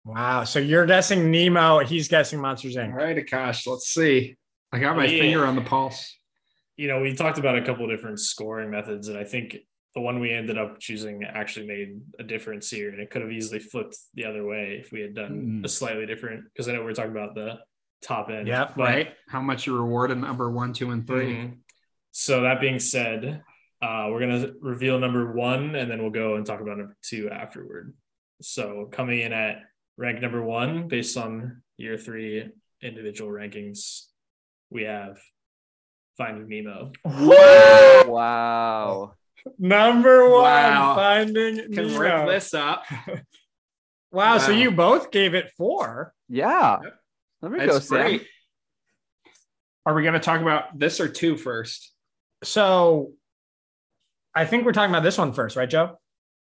A: Wow. So you're guessing Nemo. He's guessing Monsters
D: All
A: Inc.
D: right, Akash, let's see. I got my
B: Yeah.
D: finger on the pulse.
B: you know, we talked about a couple different scoring methods, and I think the one we ended up choosing actually made a difference here, and it could have easily flipped the other way if we had done
D: Mm.
B: a slightly different. Because I know we are talking about the top end, Yeah.
D: Right? How much you reward in number one, two, and 3
B: Mhm. So that being said, uh, we're gonna reveal number one, and then we'll go and talk about number two afterward. So coming in at rank number one, based on year three individual rankings, we have Finding Nemo.
C: Wow. wow.
A: Number one,
D: Wow.
A: Finding
D: Can
A: Nemo.
D: rip this up.
A: Wow, so you both gave it four.
C: Yeah.
D: Yep.
C: There we go,
D: That's
C: Sam.
D: great. Are we going to talk about this or two first?
A: So I think we're talking about this one first, right, Joe?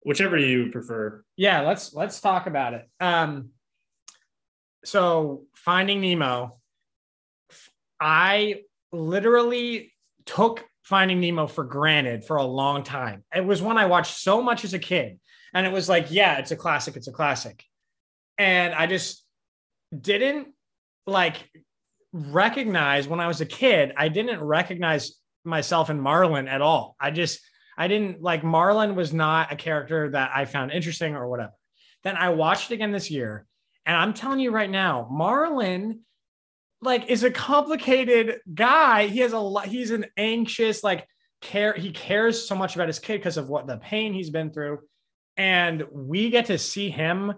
B: Whichever you prefer.
A: Yeah, let's let's talk about it. Um so Finding Nemo I literally took Finding Nemo for granted for a long time. It was one I watched so much as a kid and it was like, yeah, it's a classic, it's a classic. And I just didn't like recognize when I was a kid, I didn't recognize myself in Marlin at all. I just I didn't like Marlin was not a character that I found interesting or whatever. Then I watched it again this year, and I'm telling you right now, Marlin like is a complicated guy. He has a lot, he's an anxious, like care, he cares so much about his kid because of what the pain he's been through. And we get to see him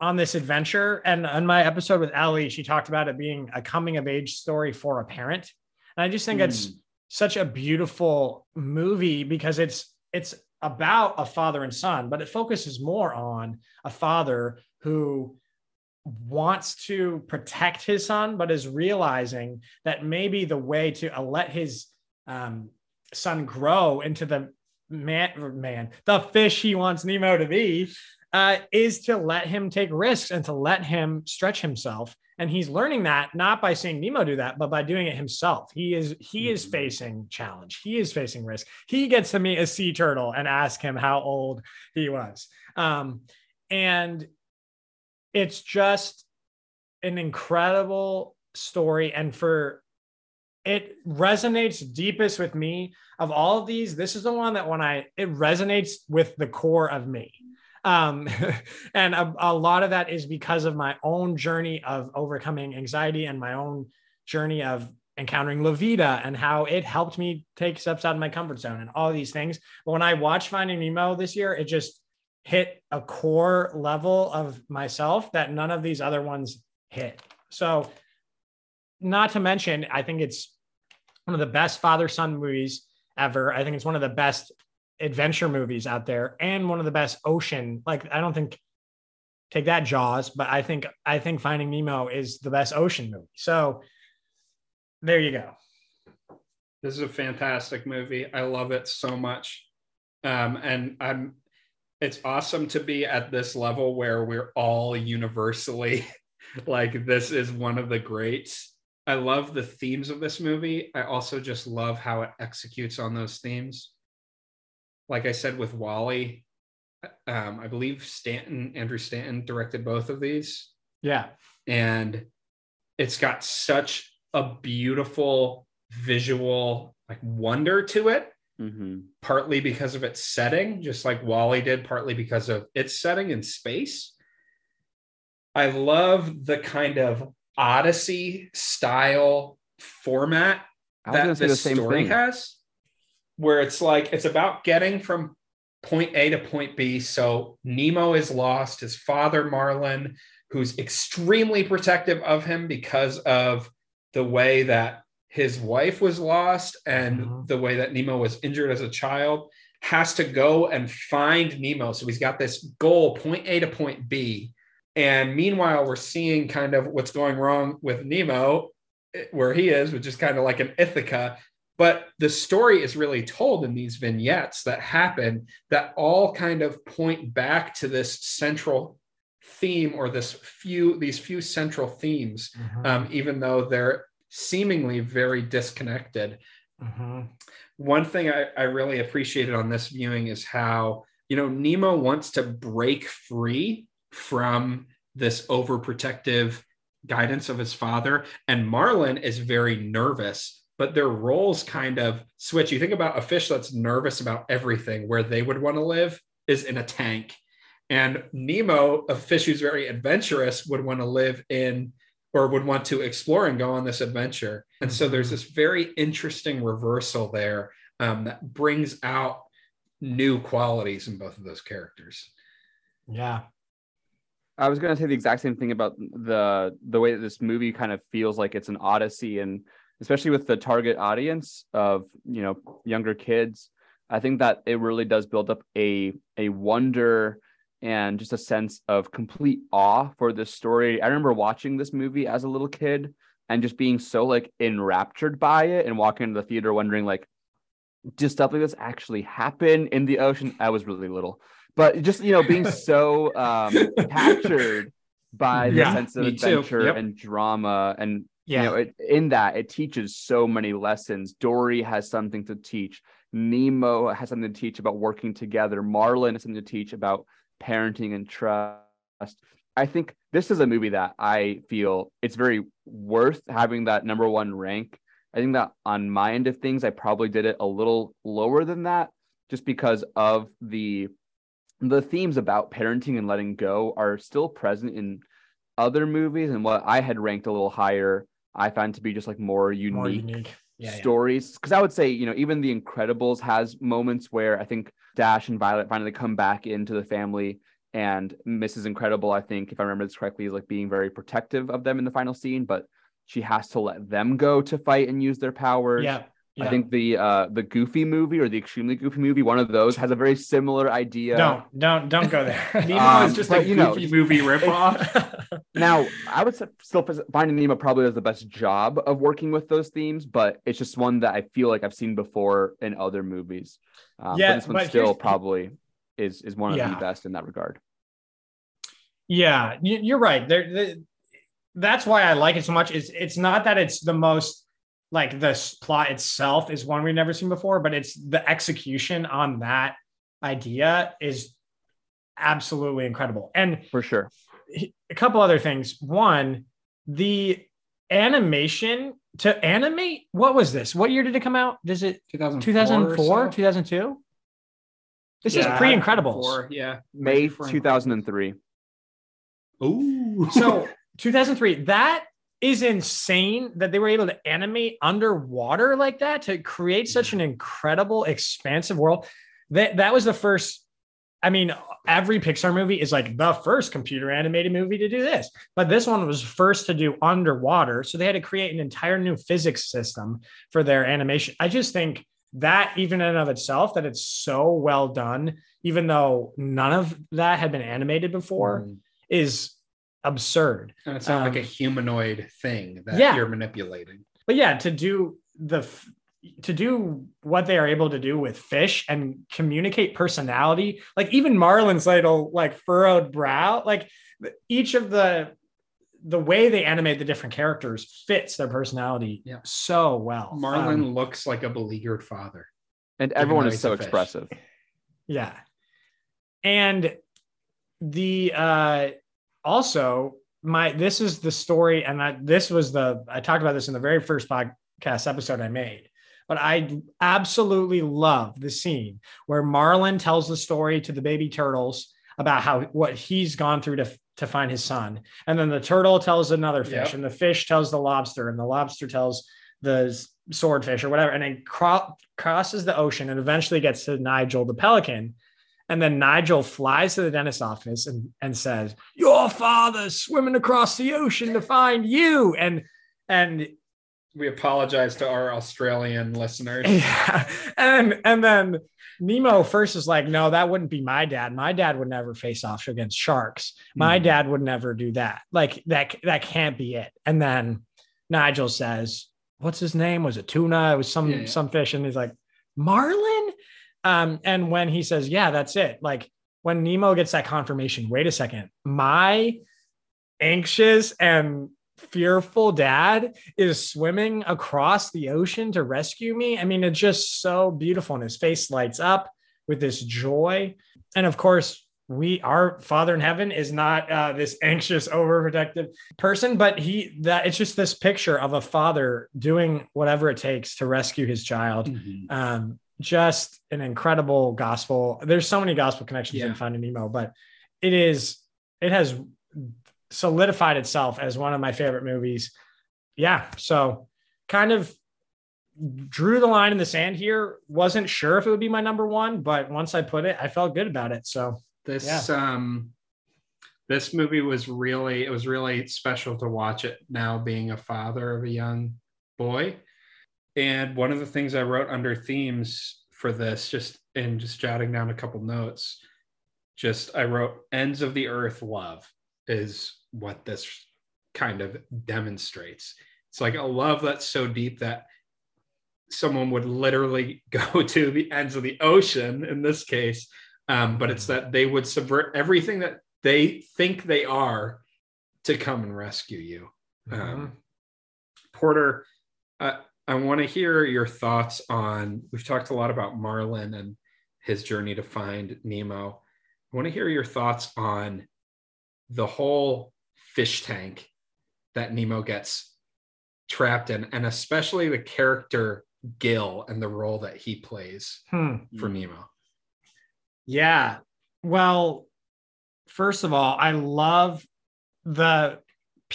A: on this adventure. And on my episode with Ellie, she talked about it being a coming of age story for a parent. And I just think it's mm. Such a beautiful movie because it's it's about a father and son, but it focuses more on a father who wants to protect his son, but is realizing that maybe the way to uh, let his um, son grow into the man, man, the fish he wants Nemo to be, uh, is to let him take risks and to let him stretch himself. And he's learning that not by seeing Nemo do that, but by doing it himself. He is he is
C: Mhm.
A: facing challenge. He is facing risk. He gets to meet a sea turtle and ask him how old he was. Um, and it's just an incredible story. And for it resonates deepest with me of all of these. This is the one that when I it resonates with the core of me. Um, and a, a lot of that is because of my own journey of overcoming anxiety and my own journey of encountering Levita and how it helped me take steps out of my comfort zone and all these things. But when I watched Finding Nemo this year, it just hit a core level of myself that none of these other ones hit. So, not to mention, I think it's one of the best father son movies ever. I think it's one of the best adventure movies out there and one of the best ocean. Like, I don't think take that Jaws, but I think I think Finding Nemo is the best ocean movie. So there you go.
D: This is a fantastic movie. I love it so much. Um, and I'm it's awesome to be at this level where we're all universally like this is one of the greats. I love the themes of this movie. I also just love how it executes on those themes. Like I said with WALL-E, um, I believe Stanton, Andrew Stanton directed both of these
A: Yeah.
D: and it's got such a beautiful visual like wonder to it
C: hmm
D: partly because of its setting just like WALL-E did partly because of its setting in space i love the kind of odyssey style format
C: I was gonna
D: that
C: say the
D: this
C: same
D: story
C: thing.
D: has where it's like it's about getting from point A to point B. So Nemo is lost. His father, Marlin, who's extremely protective of him because of the way that his wife was lost and
A: Mhm.
D: the way that Nemo was injured as a child, has to go and find Nemo. So he's got this goal, point A to point B. And meanwhile, we're seeing kind of what's going wrong with Nemo, eh, where he is, which is kind of like an Ithaca. But the story is really told in these vignettes that happen that all kind of point back to this central theme or this few these few central themes,
A: Mm-hmm.
D: um, even though they're seemingly very disconnected
A: Mhm.
D: one thing I, I really appreciated on this viewing is how you know nemo wants to break free from this overprotective guidance of his father and marlin is very nervous but their roles kind of switch. You think about a fish that's nervous about everything, where they would want to live is in a tank. And Nemo, a fish who's very adventurous, would want to live in or would want to explore and go on this adventure. And so there's this very interesting reversal there um, that brings out new qualities in both of those characters.
A: Yeah.
C: I was going to say the exact same thing about the the way that this movie kind of feels like it's an odyssey, and especially with the target audience of you know younger kids, I think that it really does build up a a wonder and just a sense of complete awe for this story. I remember watching this movie as a little kid and just being so like enraptured by it and walking into the theater wondering like, does stuff like this actually happen in the ocean? I was really little, but just you know being so um, captured by the
A: Yeah,
C: sense of adventure
D: Yep.
C: and drama and
A: Yeah.
C: you know it, in that it teaches so many lessons. Dory has something to teach. Nemo has something to teach about working together. Marlin has something to teach about parenting and trust. I think this is a movie that i feel it's very worth having that number one rank. I think that on my end of things i probably did it a little lower than that just because of the the themes about parenting and letting go are still present in other movies and what i had ranked a little higher i find to be just like more unique,
A: More unique. Yeah.
C: stories because i would say you know even the incredibles has moments where i think dash and violet finally come back into the family and mrs incredible i think if i remember this correctly is like being very protective of them in the final scene but she has to let them go to fight and use their powers
A: Yeah. Yeah.
C: I think the uh the Goofy movie or the extremely Goofy movie, one of those has a very similar idea.
A: don't don't don't go there.
E: Nemo
C: Um,
E: is just
C: but,
E: a
C: you know,
E: goofy movie ripoff.
C: Now, I would still Finding Nemo probably does the best job of working with those themes, but it's just one that I feel like I've seen before in other movies. Um,
A: Yeah,
C: but this one
A: but
C: still probably is is one of
A: Yeah.
C: the best in that regard.
A: Yeah, you- you're right. There, the, that's why I like it so much. It's it's not that it's the most like the plot itself is one we've never seen before, but it's the execution on that idea is absolutely incredible. And
C: For sure.
A: a couple other things. One, the animation to animate. What was this? What year did it come out? Is it
D: 2004,
A: 2004,
D: or so?
A: 2002? This
B: Yeah,
A: is pre Incredibles.
D: Yeah.
C: May 2003.
D: Ooh.
A: So 2003, that is insane that they were able to animate underwater like that to create such an incredible, expansive world. That that was the first. I mean, every Pixar movie is like the first computer animated movie to do this, but this one was first to do underwater. So they had to create an entire new physics system for their animation. I just think that, even in and of itself, that it's so well done, even though none of that had been animated before,
D: Mm.
A: is absurd.
D: and it's not like a
A: um,
D: humanoid thing that
A: yeah.
D: you're manipulating.
A: But yeah, to do the f- to do what they are able to do with fish and communicate personality, like even Marlin's little like furrowed brow, like each of the the way they animate the different characters fits their personality
D: Yeah.
A: so well.
D: Marlin
A: Um,
D: looks like a beleaguered father.
C: And everyone is so expressive.
A: Yeah. And the uh also my this is the story and I, this was the I talked about this in the very first podcast episode I made. But I absolutely love the scene where Marlin tells the story to the baby turtles about how what he's gone through to to find his son. And then the turtle tells another fish
D: Yep.
A: and the fish tells the lobster and the lobster tells the swordfish or whatever and it cro- crosses the ocean and eventually gets to Nigel the pelican. And then Nigel flies to the dentist's office and, and says, Your father's swimming across the ocean to find you. And and
D: We apologize to our Australian listeners.
A: yeah. And and then Nemo first is like, no, that wouldn't be my dad. My dad would never face off against sharks. My
D: Mhm.
A: dad would never do that. Like that that can't be it. And then Nigel says, what's his name? Was it tuna? It was some
D: Yeah, yeah.
A: some fish. And he's like, Marlin? Um, and when he says, Yeah, that's it, like when Nemo gets that confirmation, wait a second, my anxious and fearful dad is swimming across the ocean to rescue me. I mean, it's just so beautiful. And his face lights up with this joy. And of course, we our father in heaven is not uh, this anxious overprotective person but he that it's just this picture of a father doing whatever it takes to rescue his child
D: Mhm.
A: um just an incredible gospel. There's so many gospel connections in
D: Yeah.
A: finding nemo but it is it has solidified itself as one of my favorite movies. Yeah so kind of drew the line in the sand here. Wasn't sure if it would be my number one but once i put it i felt good about it. So
D: This um this movie was really it was really special to watch it now being a father of a young boy. And one of the things I wrote under themes for this, just in just jotting down a couple notes, just I wrote ends of the earth love is what this kind of demonstrates. It's like a love that's so deep that someone would literally go to the ends of the ocean in this case um, but it's that they would subvert everything that they think they are to come and rescue you. Um, Porter, uh, I want to hear your thoughts on. We've talked a lot about Marlin and his journey to find Nemo. I want to hear your thoughts on the whole fish tank that Nemo gets trapped in, and especially the character Gil and the role that he plays
A: hmm.
D: for Nemo.
A: Yeah. Well, first of all, I love the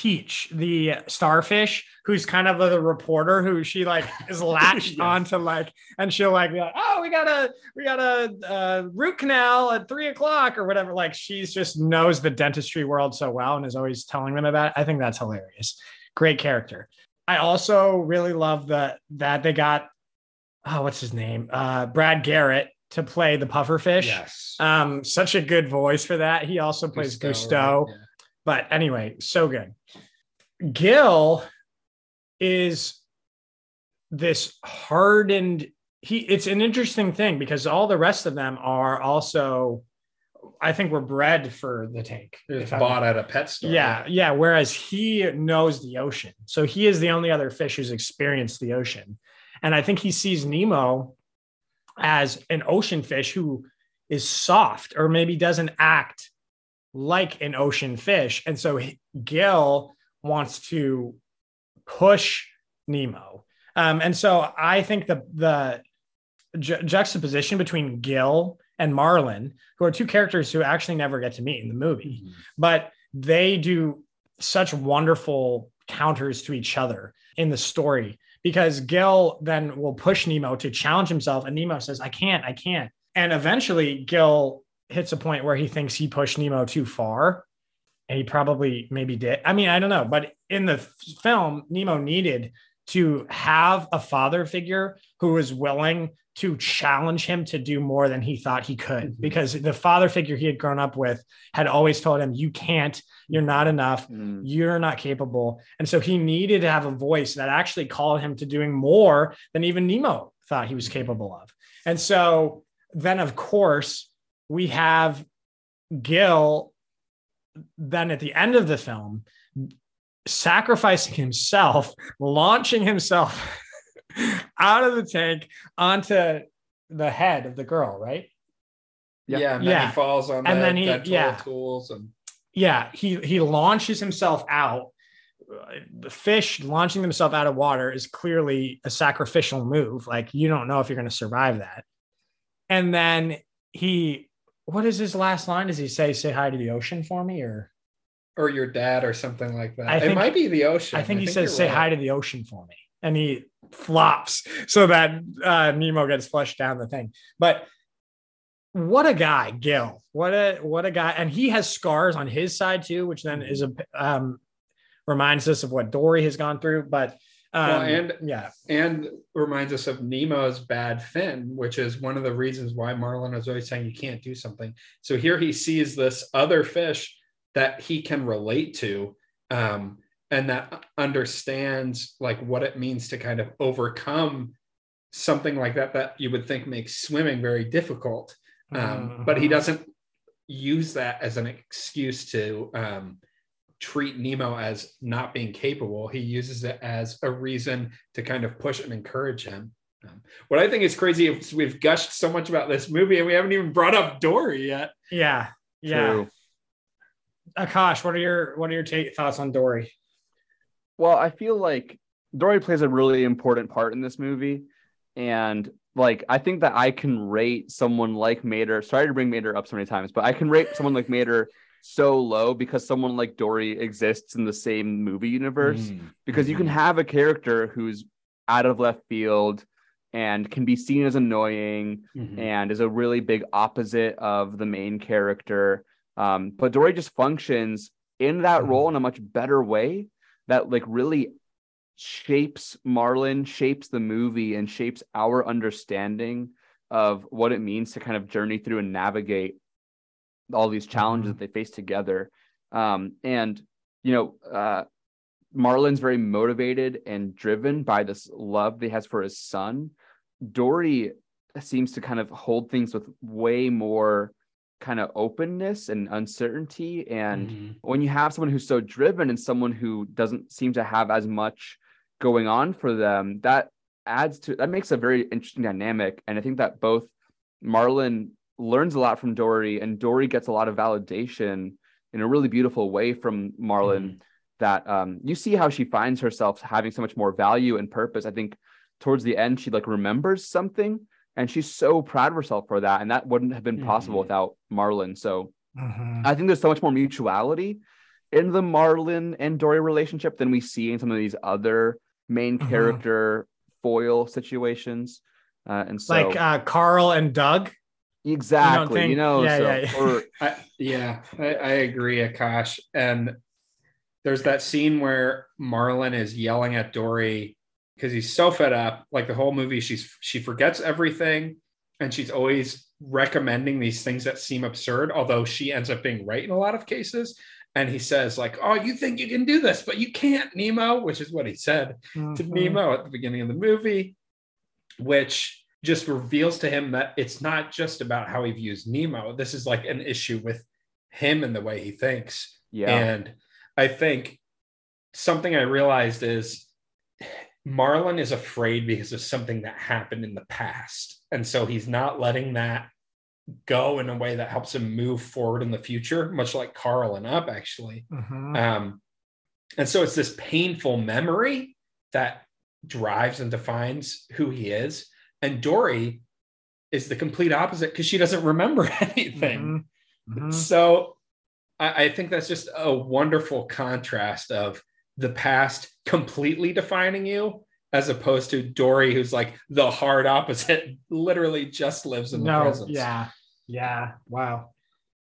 A: Peach, the starfish, who's kind of the reporter who she like is latched
D: Yes.
A: onto like, and she'll like be like, oh, we got a we got a, uh root canal at three o'clock or whatever. Like she's just knows the dentistry world so well and is always telling them about it. I think that's hilarious. Great character. I also really love that that they got oh, what's his name? Uh Brad Garrett to play the pufferfish.
D: Yes.
A: Um, such a good voice for that. He also plays Gusteau.
D: right? Yeah.
A: But anyway, so good. Gil is this hardened. He it's an interesting thing because all the rest of them are also, I think, were bred for the tank.
D: It was
A: I'm-
D: bought at a pet store.
A: yeah, yeah. Whereas he knows the ocean. So he is the only other fish who's experienced the ocean. And I think he sees Nemo as an ocean fish who is soft or maybe doesn't act like an ocean fish. And so Gil wants to push Nemo. Um, and so I think the, the ju- juxtaposition between Gil and Marlin, who are two characters who actually never get to meet in the movie,
D: Mhm.
A: but they do such wonderful counters to each other in the story because Gil then will push Nemo to challenge himself, and Nemo says, I can't, I can't. And eventually, Gil hits a point where he thinks he pushed Nemo too far. And he probably maybe did. I mean, I don't know. But in the film, Nemo needed to have a father figure who was willing to challenge him to do more than he thought he could
D: Mhm.
A: because the father figure he had grown up with had always told him, You can't, you're not enough,
C: Mm.
A: you're not capable. And so he needed to have a voice that actually called him to doing more than even Nemo thought he was capable of. And so then, of course, we have Gil then at the end of the film sacrificing himself, launching himself out of the tank onto the head of the girl, right?
C: Yeah.
D: Yeah, and then
A: Yeah.
D: he falls on
A: And
D: the
A: then he-
D: dental
A: yeah.
D: tools and
A: yeah he he launches himself out Uh, the fish launching themselves out of water is clearly a sacrificial move like you don't know if you're going to survive that and then he what is his last line does he say say hi to the ocean for me or
D: or your dad or something like that.
A: I
D: it might be the ocean.
A: i think he
D: you're
A: says say
D: right.
A: hi to the ocean for me and he flops so that uh, nemo gets flushed down the thing but what a guy gil what a what a guy and he has scars on his side too which then is a um reminds us of what dory has gone through but um
D: Well, and-
A: yeah
D: and reminds us of Nemo's bad fin, which is one of the reasons why Marlin is always saying you can't do something. So here he sees this other fish that he can relate to, um, and that understands like what it means to kind of overcome something like that that you would think makes swimming very difficult. Um, But he
A: Mhm.
D: doesn't use that as an excuse to um, treat Nemo as not being capable. He uses it as a reason to kind of push and encourage him. Um, what I think is crazy is we've gushed so much about this movie and we haven't even brought up Dory yet.
A: yeah Yeah.
C: True.
A: Akash, what are your what are your ta- thoughts on Dory?
C: Well, I feel like Dory plays a really important part in this movie. And like I think that I can rate someone like Mater. Sorry to bring Mater up so many times, but I can rate someone like Mater so low because someone like Dory exists in the same movie universe.
E: Mm.
C: Because you can
E: Mhm.
C: have a character who's out of left field and can be seen as annoying
D: Mhm.
C: and is a really big opposite of the main character. Um, but Dory just functions in that
A: Mhm.
C: role in a much better way that like really shapes Marlin, shapes the movie, and shapes our understanding of what it means to kind of journey through and navigate all these challenges
A: Mhm.
C: that they face together. Um, and you know, uh, Marlin's very motivated and driven by this love that he has for his son. Dory seems to kind of hold things with way more kind of openness and uncertainty. And
D: Mhm.
C: when you have someone who's so driven and someone who doesn't seem to have as much going on for them, that adds to that makes a very interesting dynamic. And I think that both Marlin learns a lot from Dory and Dory gets a lot of validation in a really beautiful way from Marlin that um, you see how she finds herself having so much more value and purpose. I think towards the end, she like remembers something and she's so proud of herself for that. And that wouldn't have been possible
D: Mhm.
C: without Marlin. So
A: Mhm.
C: I think there's so much more mutuality in the Marlin and Dory relationship than we see in some of these other main
A: Mhm.
C: character foil situations. Uh, and so
A: like uh, Carl and Dug.
C: Exactly, you,
A: think-
C: know,
A: yeah,
C: so
A: yeah, yeah.
C: or-
D: I, yeah, I, I agree, Akash. And there's that scene where Marlin is yelling at Dory because he's so fed up. Like the whole movie, she's she forgets everything, and she's always recommending these things that seem absurd, although she ends up being right in a lot of cases. And he says, like, "Oh, you think you can do this, but you can't, Nemo," which is what he said to
A: Mhm.
D: Nemo at the beginning of the movie, which just reveals to him that it's not just about how he views Nemo. This is like an issue with him and the way he thinks.
C: yeah,
D: And I think something I realized is Marlin is afraid because of something that happened in the past. And so he's not letting that go in a way that helps him move forward in the future, much like Carl and Up, actually.
A: Mhm.
D: Um, and so it's this painful memory that drives and defines who he is. And Dory is the complete opposite because she doesn't remember anything.
A: Mhm. Mhm.
D: So I, I think that's just a wonderful contrast of the past completely defining you as opposed to Dory, who's like the hard opposite, literally just lives in the
A: no,
D: present.
A: yeah, yeah. Wow.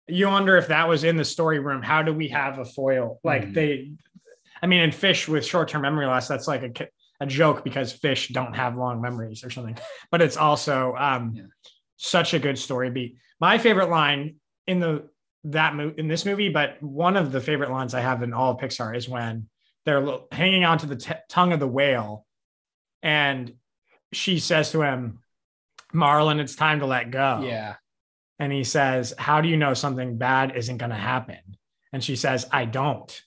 A: You wonder if that was in the story room. How do we have a foil? Like
D: Mhm.
A: they, I mean, in fish with short-term memory loss, that's like a, a joke because fish don't have long memories or something. But it's also um,
D: Yeah.
A: such a good story beat. My favorite line in the that mo- in this movie, but one of the favorite lines I have in all of Pixar is when they're lo- hanging onto the t- tongue of the whale, and she says to him, "Marlin, it's time to let go."
D: Yeah.
A: and he says, How do you know something bad isn't going to happen? And she says, I don't.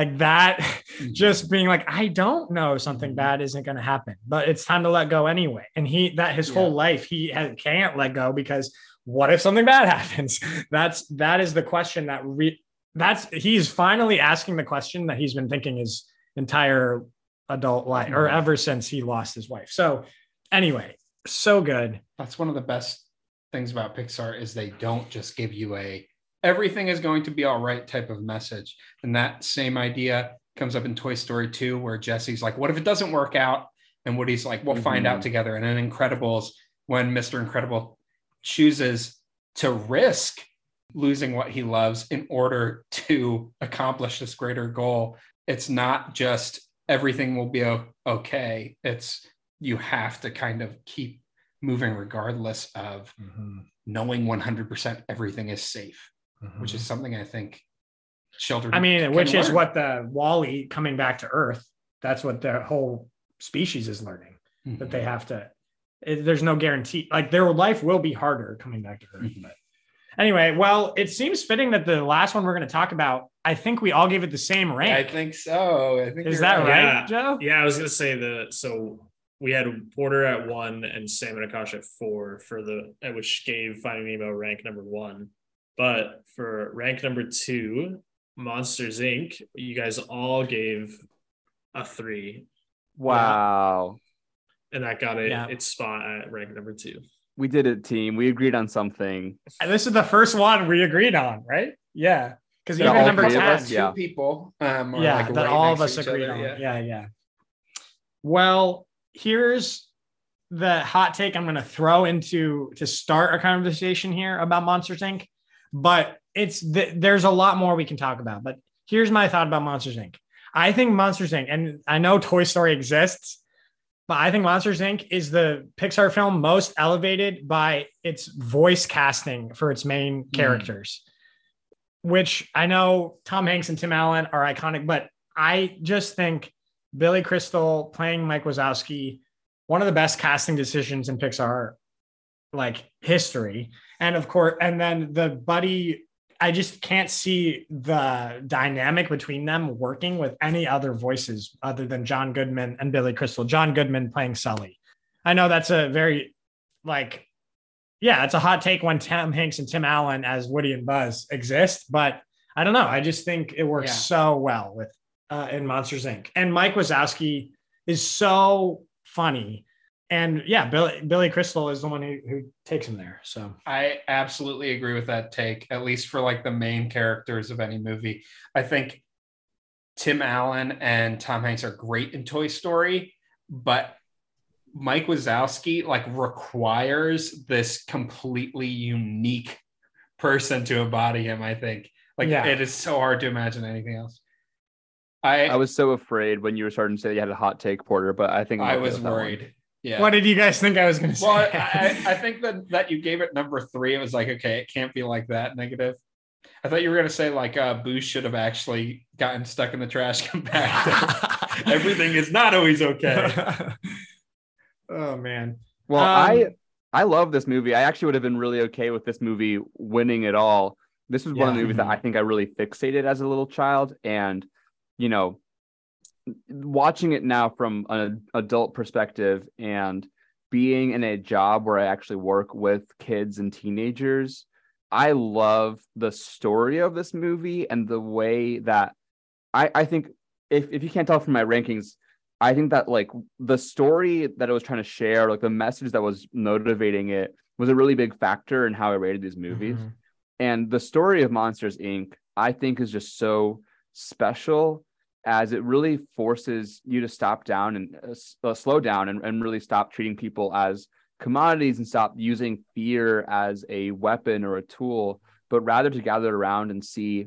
A: Like that, just being like, I don't know something
D: Mhm.
A: bad isn't going to happen, but it's time to let go anyway. And he, that his whole life, he can't let go because what if something bad happens? That's, that is the question that re- that's, he's finally asking the question that he's been thinking his entire adult life or
D: Mhm.
A: ever since he lost his wife. So, anyway, so good.
D: That's one of the best things about Pixar is they don't just give you a everything is going to be all right type of message. And that same idea comes up in Toy Story 2 where Jesse's like, what if it doesn't work out? And Woody's like, we'll find out
C: Mhm.
D: together. And in Incredibles, when Mr. Incredible chooses to risk losing what he loves in order to accomplish this greater goal, it's not just everything will be okay. It's you have to kind of keep moving regardless of knowing 100% everything is safe, which is something I think children.
A: I mean,
D: can
A: which is what the WALL-E coming back to Earth. That's what the whole species is learning that they have to. it- there's no guarantee. Like their life will be harder coming back to Earth.
D: Mhm.
A: But anyway, well, it seems fitting that the last one we're going to talk about. I think we all gave it the same rank.
D: I think so. I think
A: is that right,
B: Yeah.
A: Joe?
B: Yeah, I was gonna say the so we had Porter at one and Sam and Akash at four for the which gave Finding Nemo rank number one. But for rank number two, Monsters Inc., you guys all gave a three,
C: Wow.
B: and that got it
A: Yeah.
B: its spot at rank number two.
C: We did it, team. We agreed on something.
A: And this is the first one we agreed on, right? Yeah. Because
C: Yeah,
A: even
C: all
A: number
C: of
A: 10.
C: us, yeah.
D: Two people. Um,
A: yeah,
D: like
A: that
D: right
A: all of us agreed
D: other,
A: on.
D: yeah.
A: Yeah. yeah, Well, here's the hot take I'm going to throw into to start a conversation here about Monsters Inc. But it's th- there's a lot more we can talk about. But here's my thought about Monsters Inc. I think Monsters Inc. and I know Toy Story exists, but I think Monsters Inc. is the Pixar film most elevated by its voice casting for its main mm. characters, which I know Tom Hanks and Tim Allen are iconic, but I just think Billy Crystal playing Mike Wazowski, one of the best casting decisions in Pixar like history. And of course, and then the buddy, I just can't see the dynamic between them working with any other voices other than John Goodman and Billy Crystal. John Goodman playing Sully. I know that's a very like yeah, it's a hot take when Tom Hanks and Tim Allen as Woody and Buzz exist, but I don't know. I just think it works
D: Yeah.
A: so well with uh, in Monsters Inc. And Mike Wazowski is so funny, and yeah, Billy Billy Crystal is the one who, who takes him there. So
D: I absolutely agree with that take, at least for like the main characters of any movie. I think Tim Allen and Tom Hanks are great in Toy Story, but Mike Wazowski like requires this completely unique person to embody him. I think like
A: Yeah.
D: it is so hard to imagine anything else. I
C: I was so afraid when you were starting to say you had a hot take, Porter, but I think I'm
D: I was
C: with one.
D: worried. Yeah.
A: what did you guys think I was going to say?
D: Well, I, I think that that you gave it number three. It was like, okay, it can't be like that negative. I thought you were gonna say like uh Boo should have actually gotten stuck in the trash compactor. Everything is not always okay.
A: oh man.
C: Well,
A: Um,
C: I I love this movie. I actually would have been really okay with this movie winning it all. This was one of the movies that I think I really fixated as a little child, and you know, watching it now from an adult perspective and being in a job where I actually work with kids and teenagers, I love the story of this movie and the way that I I think if if you can't tell from my rankings, I think that like the story that it was trying to share, like the message that was motivating it, was a really big factor in how I rated these movies.
A: Mhm.
C: And the story of Monsters Inc., I think, is just so special as it really forces you to stop down and uh, uh, slow down and, and really stop treating people as commodities and stop using fear as a weapon or a tool, but rather to gather around and see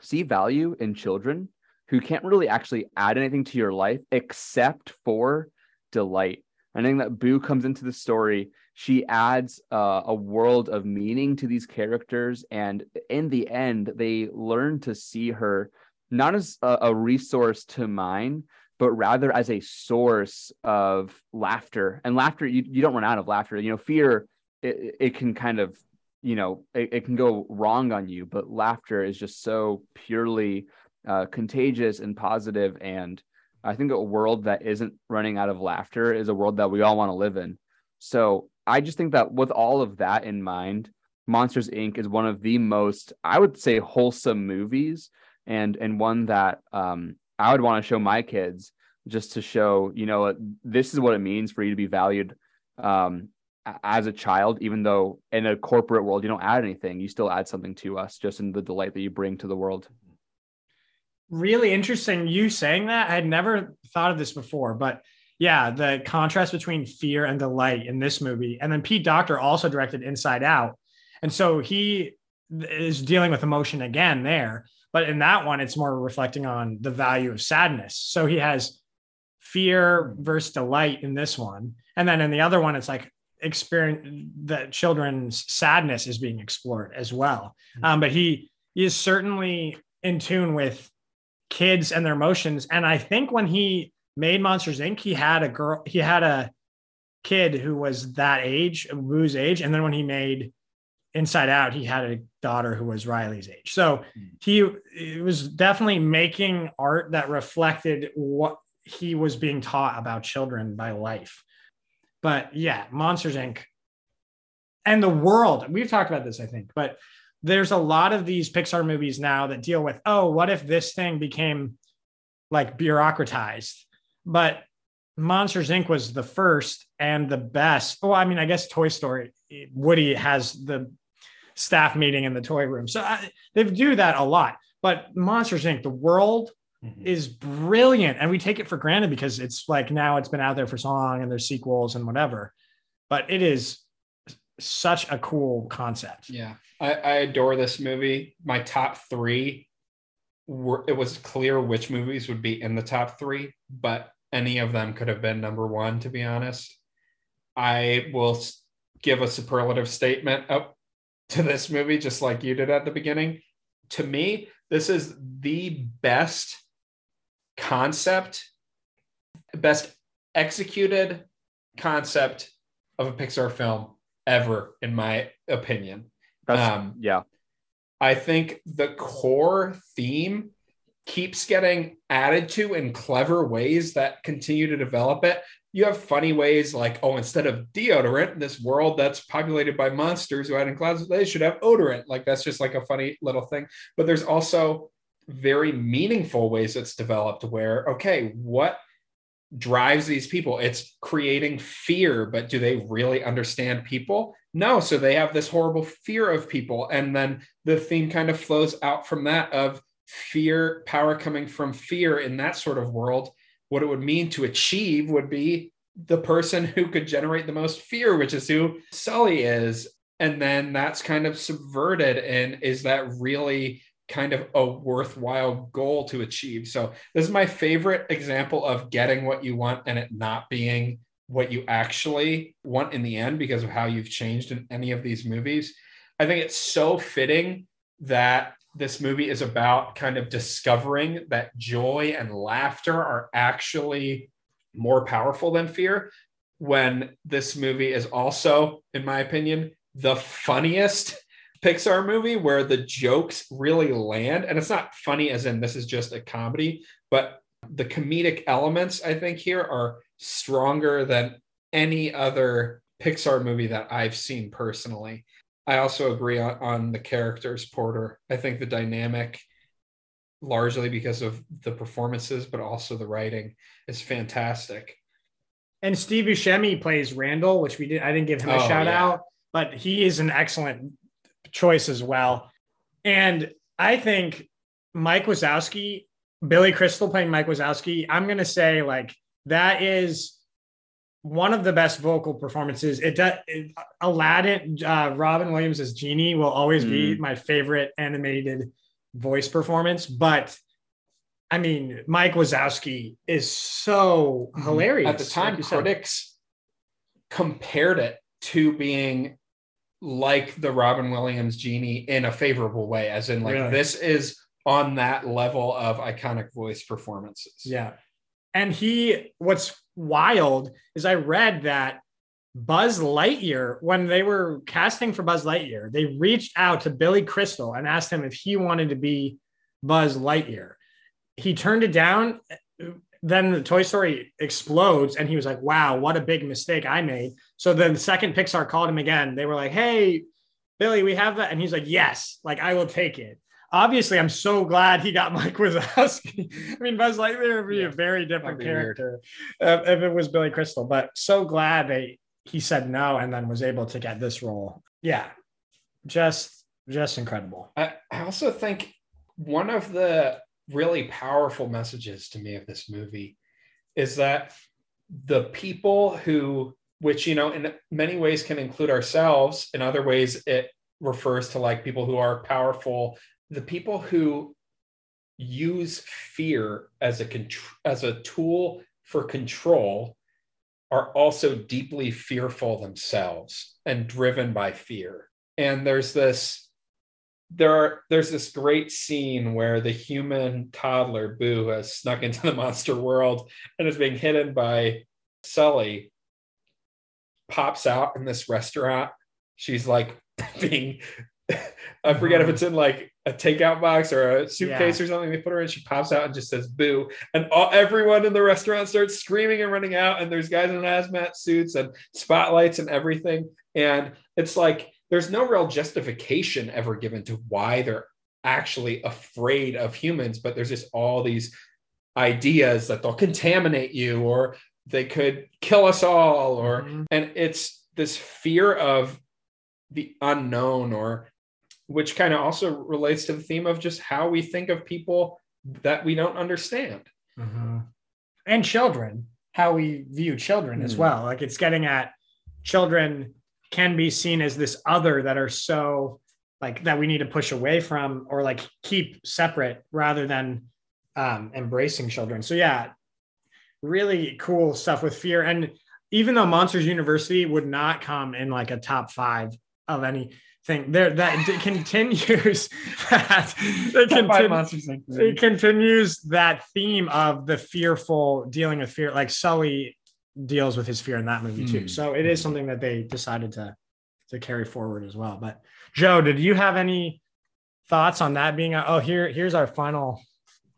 C: see value in children who can't really actually add anything to your life except for delight. I think that Boo comes into the story. She adds uh, a world of meaning to these characters, and in the end, they learn to see her not as a, a resource to mine, but rather as a source of laughter. And laughter, you, you don't run out of laughter. You know, fear, it, it can kind of, you know, it, it can go wrong on you, but laughter is just so purely uh, contagious and positive and I think a world that isn't running out of laughter is a world that we all want to live in. So I just think that with all of that in mind, Monsters Inc. is one of the most, I would say, wholesome movies, and and one that um, I would want to show my kids just to show, you know, this is what it means for you to be valued um, as a child. Even though in a corporate world you don't add anything, you still add something to us, just in the delight that you bring to the world.
A: really interesting you saying that. I had never thought of this before, but yeah, the contrast between fear and delight in this movie. And then Pete Docter also directed Inside Out. And so he is dealing with emotion again there. But in that one, it's more reflecting on the value of sadness. So he has fear versus delight in this one. And then in the other one, it's like experience that children's sadness is being explored as well. Um, but he, he is certainly in tune with kids and their emotions. And I think when he made Monsters Inc., he had a girl, he had a kid who was that age, Boo's age. And then when he made Inside Out, he had a daughter who was Riley's age. So hmm. he, he was definitely making art that reflected what he was being taught about children by life. But yeah, Monsters Inc. and the world, we've talked about this, I think, but there's a lot of these Pixar movies now that deal with, oh, what if this thing became like bureaucratized? But Monsters Inc. was the first and the best. Oh, I mean, I guess Toy Story, Woody has the staff meeting in the toy room. So I, they do that a lot. But Monsters Inc., the world
D: Mhm.
A: is brilliant. And we take it for granted because it's like now it's been out there for so long and there's sequels and whatever. But it is such a cool concept.
D: Yeah, I, I adore this movie. My top three were it was clear which movies would be in the top three, but any of them could have been number one, to be honest. I will give a superlative statement up to this movie, just like you did at the beginning. To me, this is the best concept, best executed concept of a Pixar film ever, in my opinion. Um,
C: yeah.
D: I think the core theme keeps getting added to in clever ways that continue to develop it. You have funny ways like, oh, instead of deodorant, in this world that's populated by monsters who hide in clouds, they should have odorant. Like that's just like a funny little thing. But there's also very meaningful ways it's developed where, okay, what drives these people? It's creating fear, but do they really understand people? No. So they have this horrible fear of people. And then the theme kind of flows out from that of fear, power coming from fear in that sort of world. What it would mean to achieve would be the person who could generate the most fear, which is who Sully is. And then that's kind of subverted. And is that really kind of a worthwhile goal to achieve? So, this is my favorite example of getting what you want and it not being what you actually want in the end because of how you've changed in any of these movies. I think it's so fitting that this movie is about kind of discovering that joy and laughter are actually more powerful than fear when this movie is also in my opinion the funniest Pixar movie where the jokes really land and it's not funny as in this is just a comedy but the comedic elements I think here are stronger than any other Pixar movie that I've seen personally. I also agree on, on the characters, Porter. I think the dynamic, largely because of the performances, but also the writing, is fantastic.
A: And Steve Buscemi plays Randall, which we did. I didn't give him a
D: Oh,
A: shout
D: yeah.
A: out, but he is an excellent choice as well. And I think Mike Wazowski, Billy Crystal playing Mike Wazowski, I'm gonna say like that is one of the best vocal performances. It does Aladdin, uh, Robin Williams as Genie will always be my favorite animated voice performance, but I mean, Mike Wazowski is so hilarious.
D: At the time,
A: like said.
D: critics compared it to being like the Robin Williams genie in a favorable way, as in like
A: Really?
D: this is on that level of iconic voice performances.
A: Yeah. And he, what's wild is I read that Buzz Lightyear, when they were casting for Buzz Lightyear, they reached out to Billy Crystal and asked him if he wanted to be Buzz Lightyear. He turned it down. Then the Toy Story explodes, and he was like, wow, what a big mistake I made. So then the second Pixar called him again. They were like, hey, Billy, we have that. And he's like, yes, like I will take it obviously I'm so glad he got Mike Wazowski. I mean, Buzz Lightyear would be
D: Yeah,
A: a very different
D: that'd be weird.
A: character uh, if it was Billy Crystal, but so glad they he said no and then was able to get this role. Yeah, just just incredible.
D: I, I also think one of the really powerful messages to me of this movie is that the people who, which, you know, in many ways can include ourselves, in other ways, it refers to like people who are powerful, the people who use fear as a as a tool for control are also deeply fearful themselves and driven by fear. And there's this there are there's this great scene where the human toddler Boo has snuck into the monster world and is being hidden by Sully pops out in this restaurant. She's like being I forget if it's in like a takeout box or a suitcase or something. They put her in. She pops out and just says "boo," and all, everyone in the restaurant starts screaming and running out. And there's guys in hazmat suits and spotlights and everything. And it's like there's no real justification ever given to why they're actually afraid of humans, but there's just all these ideas that they'll contaminate you or they could kill us all or
A: Mhm.
D: and it's this fear of the unknown or which kind of also relates to the theme of just how we think of people that we don't understand.
A: And children how we view children as
C: Hmm.
A: well. Like it's getting at children can be seen as this other that are so like that we need to push away from or like keep separate rather than um embracing children. So yeah really cool stuff with fear. And even though monsters university would not come in like a top five of anything there that it continues that it continu- it continues that theme of the fearful dealing with fear like sully deals with his fear in that movie too
E: Hmm.
A: so it is something that they decided to to carry forward as well but joe did you have any thoughts on that being a, oh here here's our final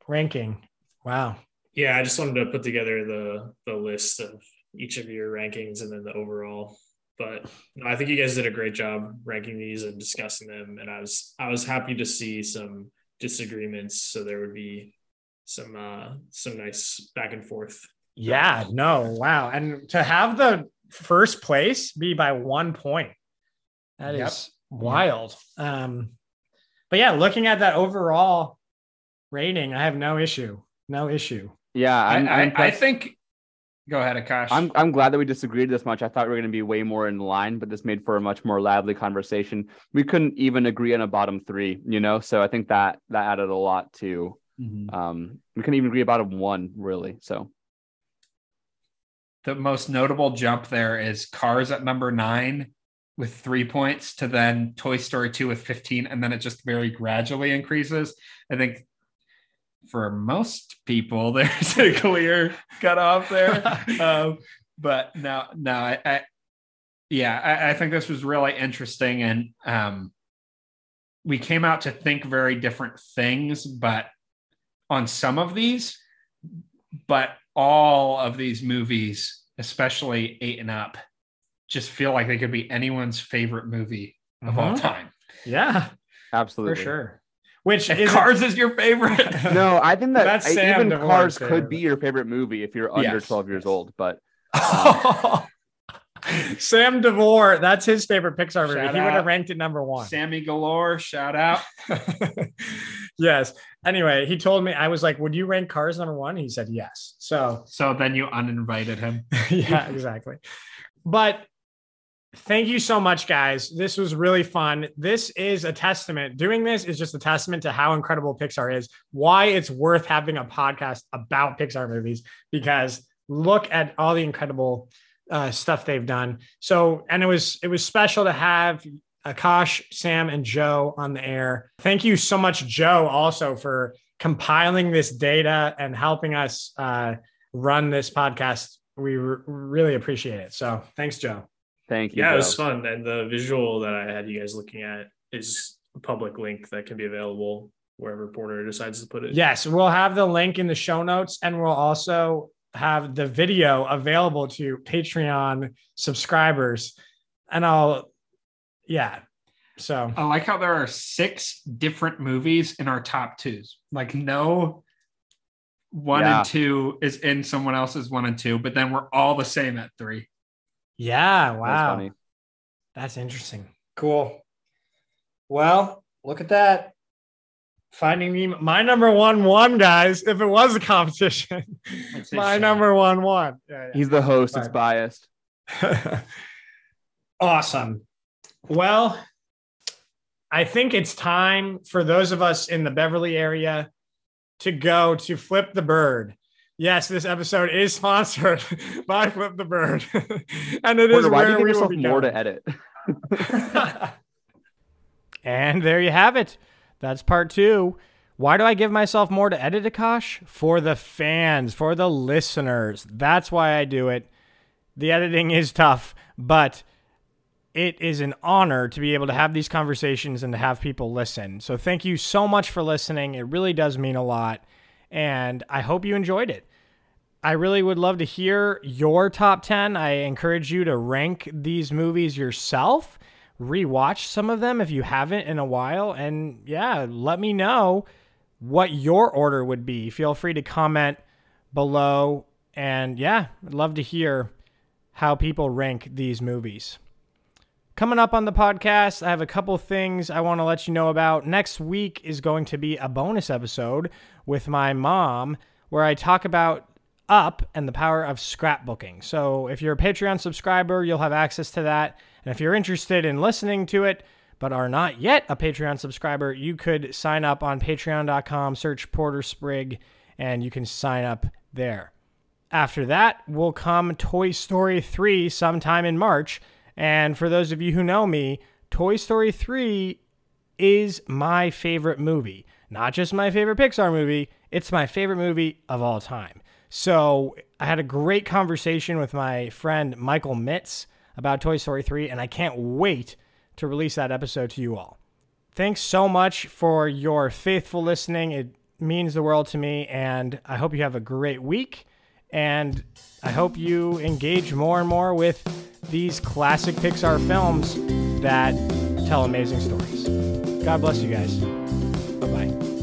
A: ranking wow
B: Yeah, I just wanted to put together the the list of each of your rankings and then the overall. But no, I think you guys did a great job ranking these and discussing them. And I was I was happy to see some disagreements, so there would be some uh some nice back and forth.
A: yeah no wow. And to have the first place be by one point. That is
D: Yep.
A: wild. Um but yeah looking at that overall rating i have no issue. No issue.
C: Yeah,
D: I,
C: I'm, I'm
D: I, I think go ahead akash
C: I'm I'm glad that we disagreed this much. I thought we were going to be way more in line, but this made for a much more lively conversation. We couldn't even agree on a bottom three, you know. So I think that that added a lot to.
E: Mhm.
C: Um, we couldn't even agree about a one really. So
E: The most notable jump there is Cars at number nine with three points to then Toy Story 2 with 15, and then it just very gradually increases. I think for most people, there's a clear cutoff there. um, but no, no, I, I yeah, I, I think this was really interesting, and um, we came out to think very different things, but on some of these, but all of these movies, especially eight and up, just feel like they could be anyone's favorite movie of all
A: Mhm.
E: time.
A: yeah
C: absolutely
A: for sure which is
E: Cars is your favorite,
C: No, I think that
A: That's
C: I-
A: Sam
C: even
A: DeVore's
C: Cars
A: favorite.
C: could be your favorite movie if you're under
D: Yes,
C: 12 years old. But
A: Sam DeVore, that's his favorite Pixar movie.
D: Shout
A: he would have
D: out.
A: ranked it number one.
E: Sammy Galore, shout out.
A: yes. Anyway, he told me, I was like, would you rank Cars number one? He said yes. So
E: So then you uninvited him.
A: yeah, exactly. But thank you so much, guys. This was really fun. This is a testament. Doing this is just a testament to how incredible Pixar is, why it's worth having a podcast about Pixar movies, because look at all the incredible uh, stuff they've done. So, and it was it was special to have Akash, Sam, and Joe on the air. Thank you so much, Joe, also for compiling this data and helping us uh, run this podcast. We really appreciate it. So, thanks, Joe.
C: Thank you.
B: Yeah, it was fun. And the visual that I had you guys looking at is a public link that can be available wherever Porter decides to put it.
A: Yes, we'll have the link in the show notes, and we'll also have the video available to Patreon subscribers. And I'll, yeah. So
E: I like how there are six different movies in our top twos. Like no one
C: Yeah.
E: and two is in someone else's one and two, but then we're all the same at three.
A: Yeah,
C: That's
A: wow,
C: funny.
A: that's interesting. Cool. Well, look at that. Finding me my number one one guys. If it was a competition, my number one one. Yeah, yeah.
C: He's the host. It's biased.
A: awesome. Well, I think it's time for those of us in the Beverly area to go to Flip the Bird. Yes, this episode is sponsored by Flip the Bird, and it is
C: Porter, why do
A: where
C: you
A: we
C: give
A: will be
C: more
A: going.
C: to edit?
A: and there you have it. That's part two. Why do I give myself more to edit, Akash? For the fans, for the listeners. That's why I do it. The editing is tough, but it is an honor to be able to have these conversations and to have people listen. So thank you so much for listening. It really does mean a lot. And I hope you enjoyed it. I really would love to hear your top 10. I encourage you to rank these movies yourself rewatch some of them if you haven't in a while. And yeah, let me know what your order would be. Feel free to comment below. And yeah, I'd love to hear how people rank these movies. Coming up on the podcast, I have a couple things I want to let you know about. Next week is going to be a bonus episode with my mom where I talk about up and the power of scrapbooking. So if you're a Patreon subscriber, you'll have access to that. And if you're interested in listening to it, but are not yet a Patreon subscriber, you could sign up on patreon.com, search Porter Sprigg, and you can sign up there. After that will come Toy Story 3 sometime in March. And for those of you who know me, Toy Story 3 is my favorite movie. Not just my favorite Pixar movie, it's my favorite movie of all time. So I had a great conversation with my friend Michael Mitz about Toy Story 3, and I can't wait to release that episode to you all. Thanks so much for your faithful listening. It means the world to me, and I hope you have a great week. And I hope you engage more and more with these classic Pixar films that tell amazing stories. God bless you guys. Bye bye.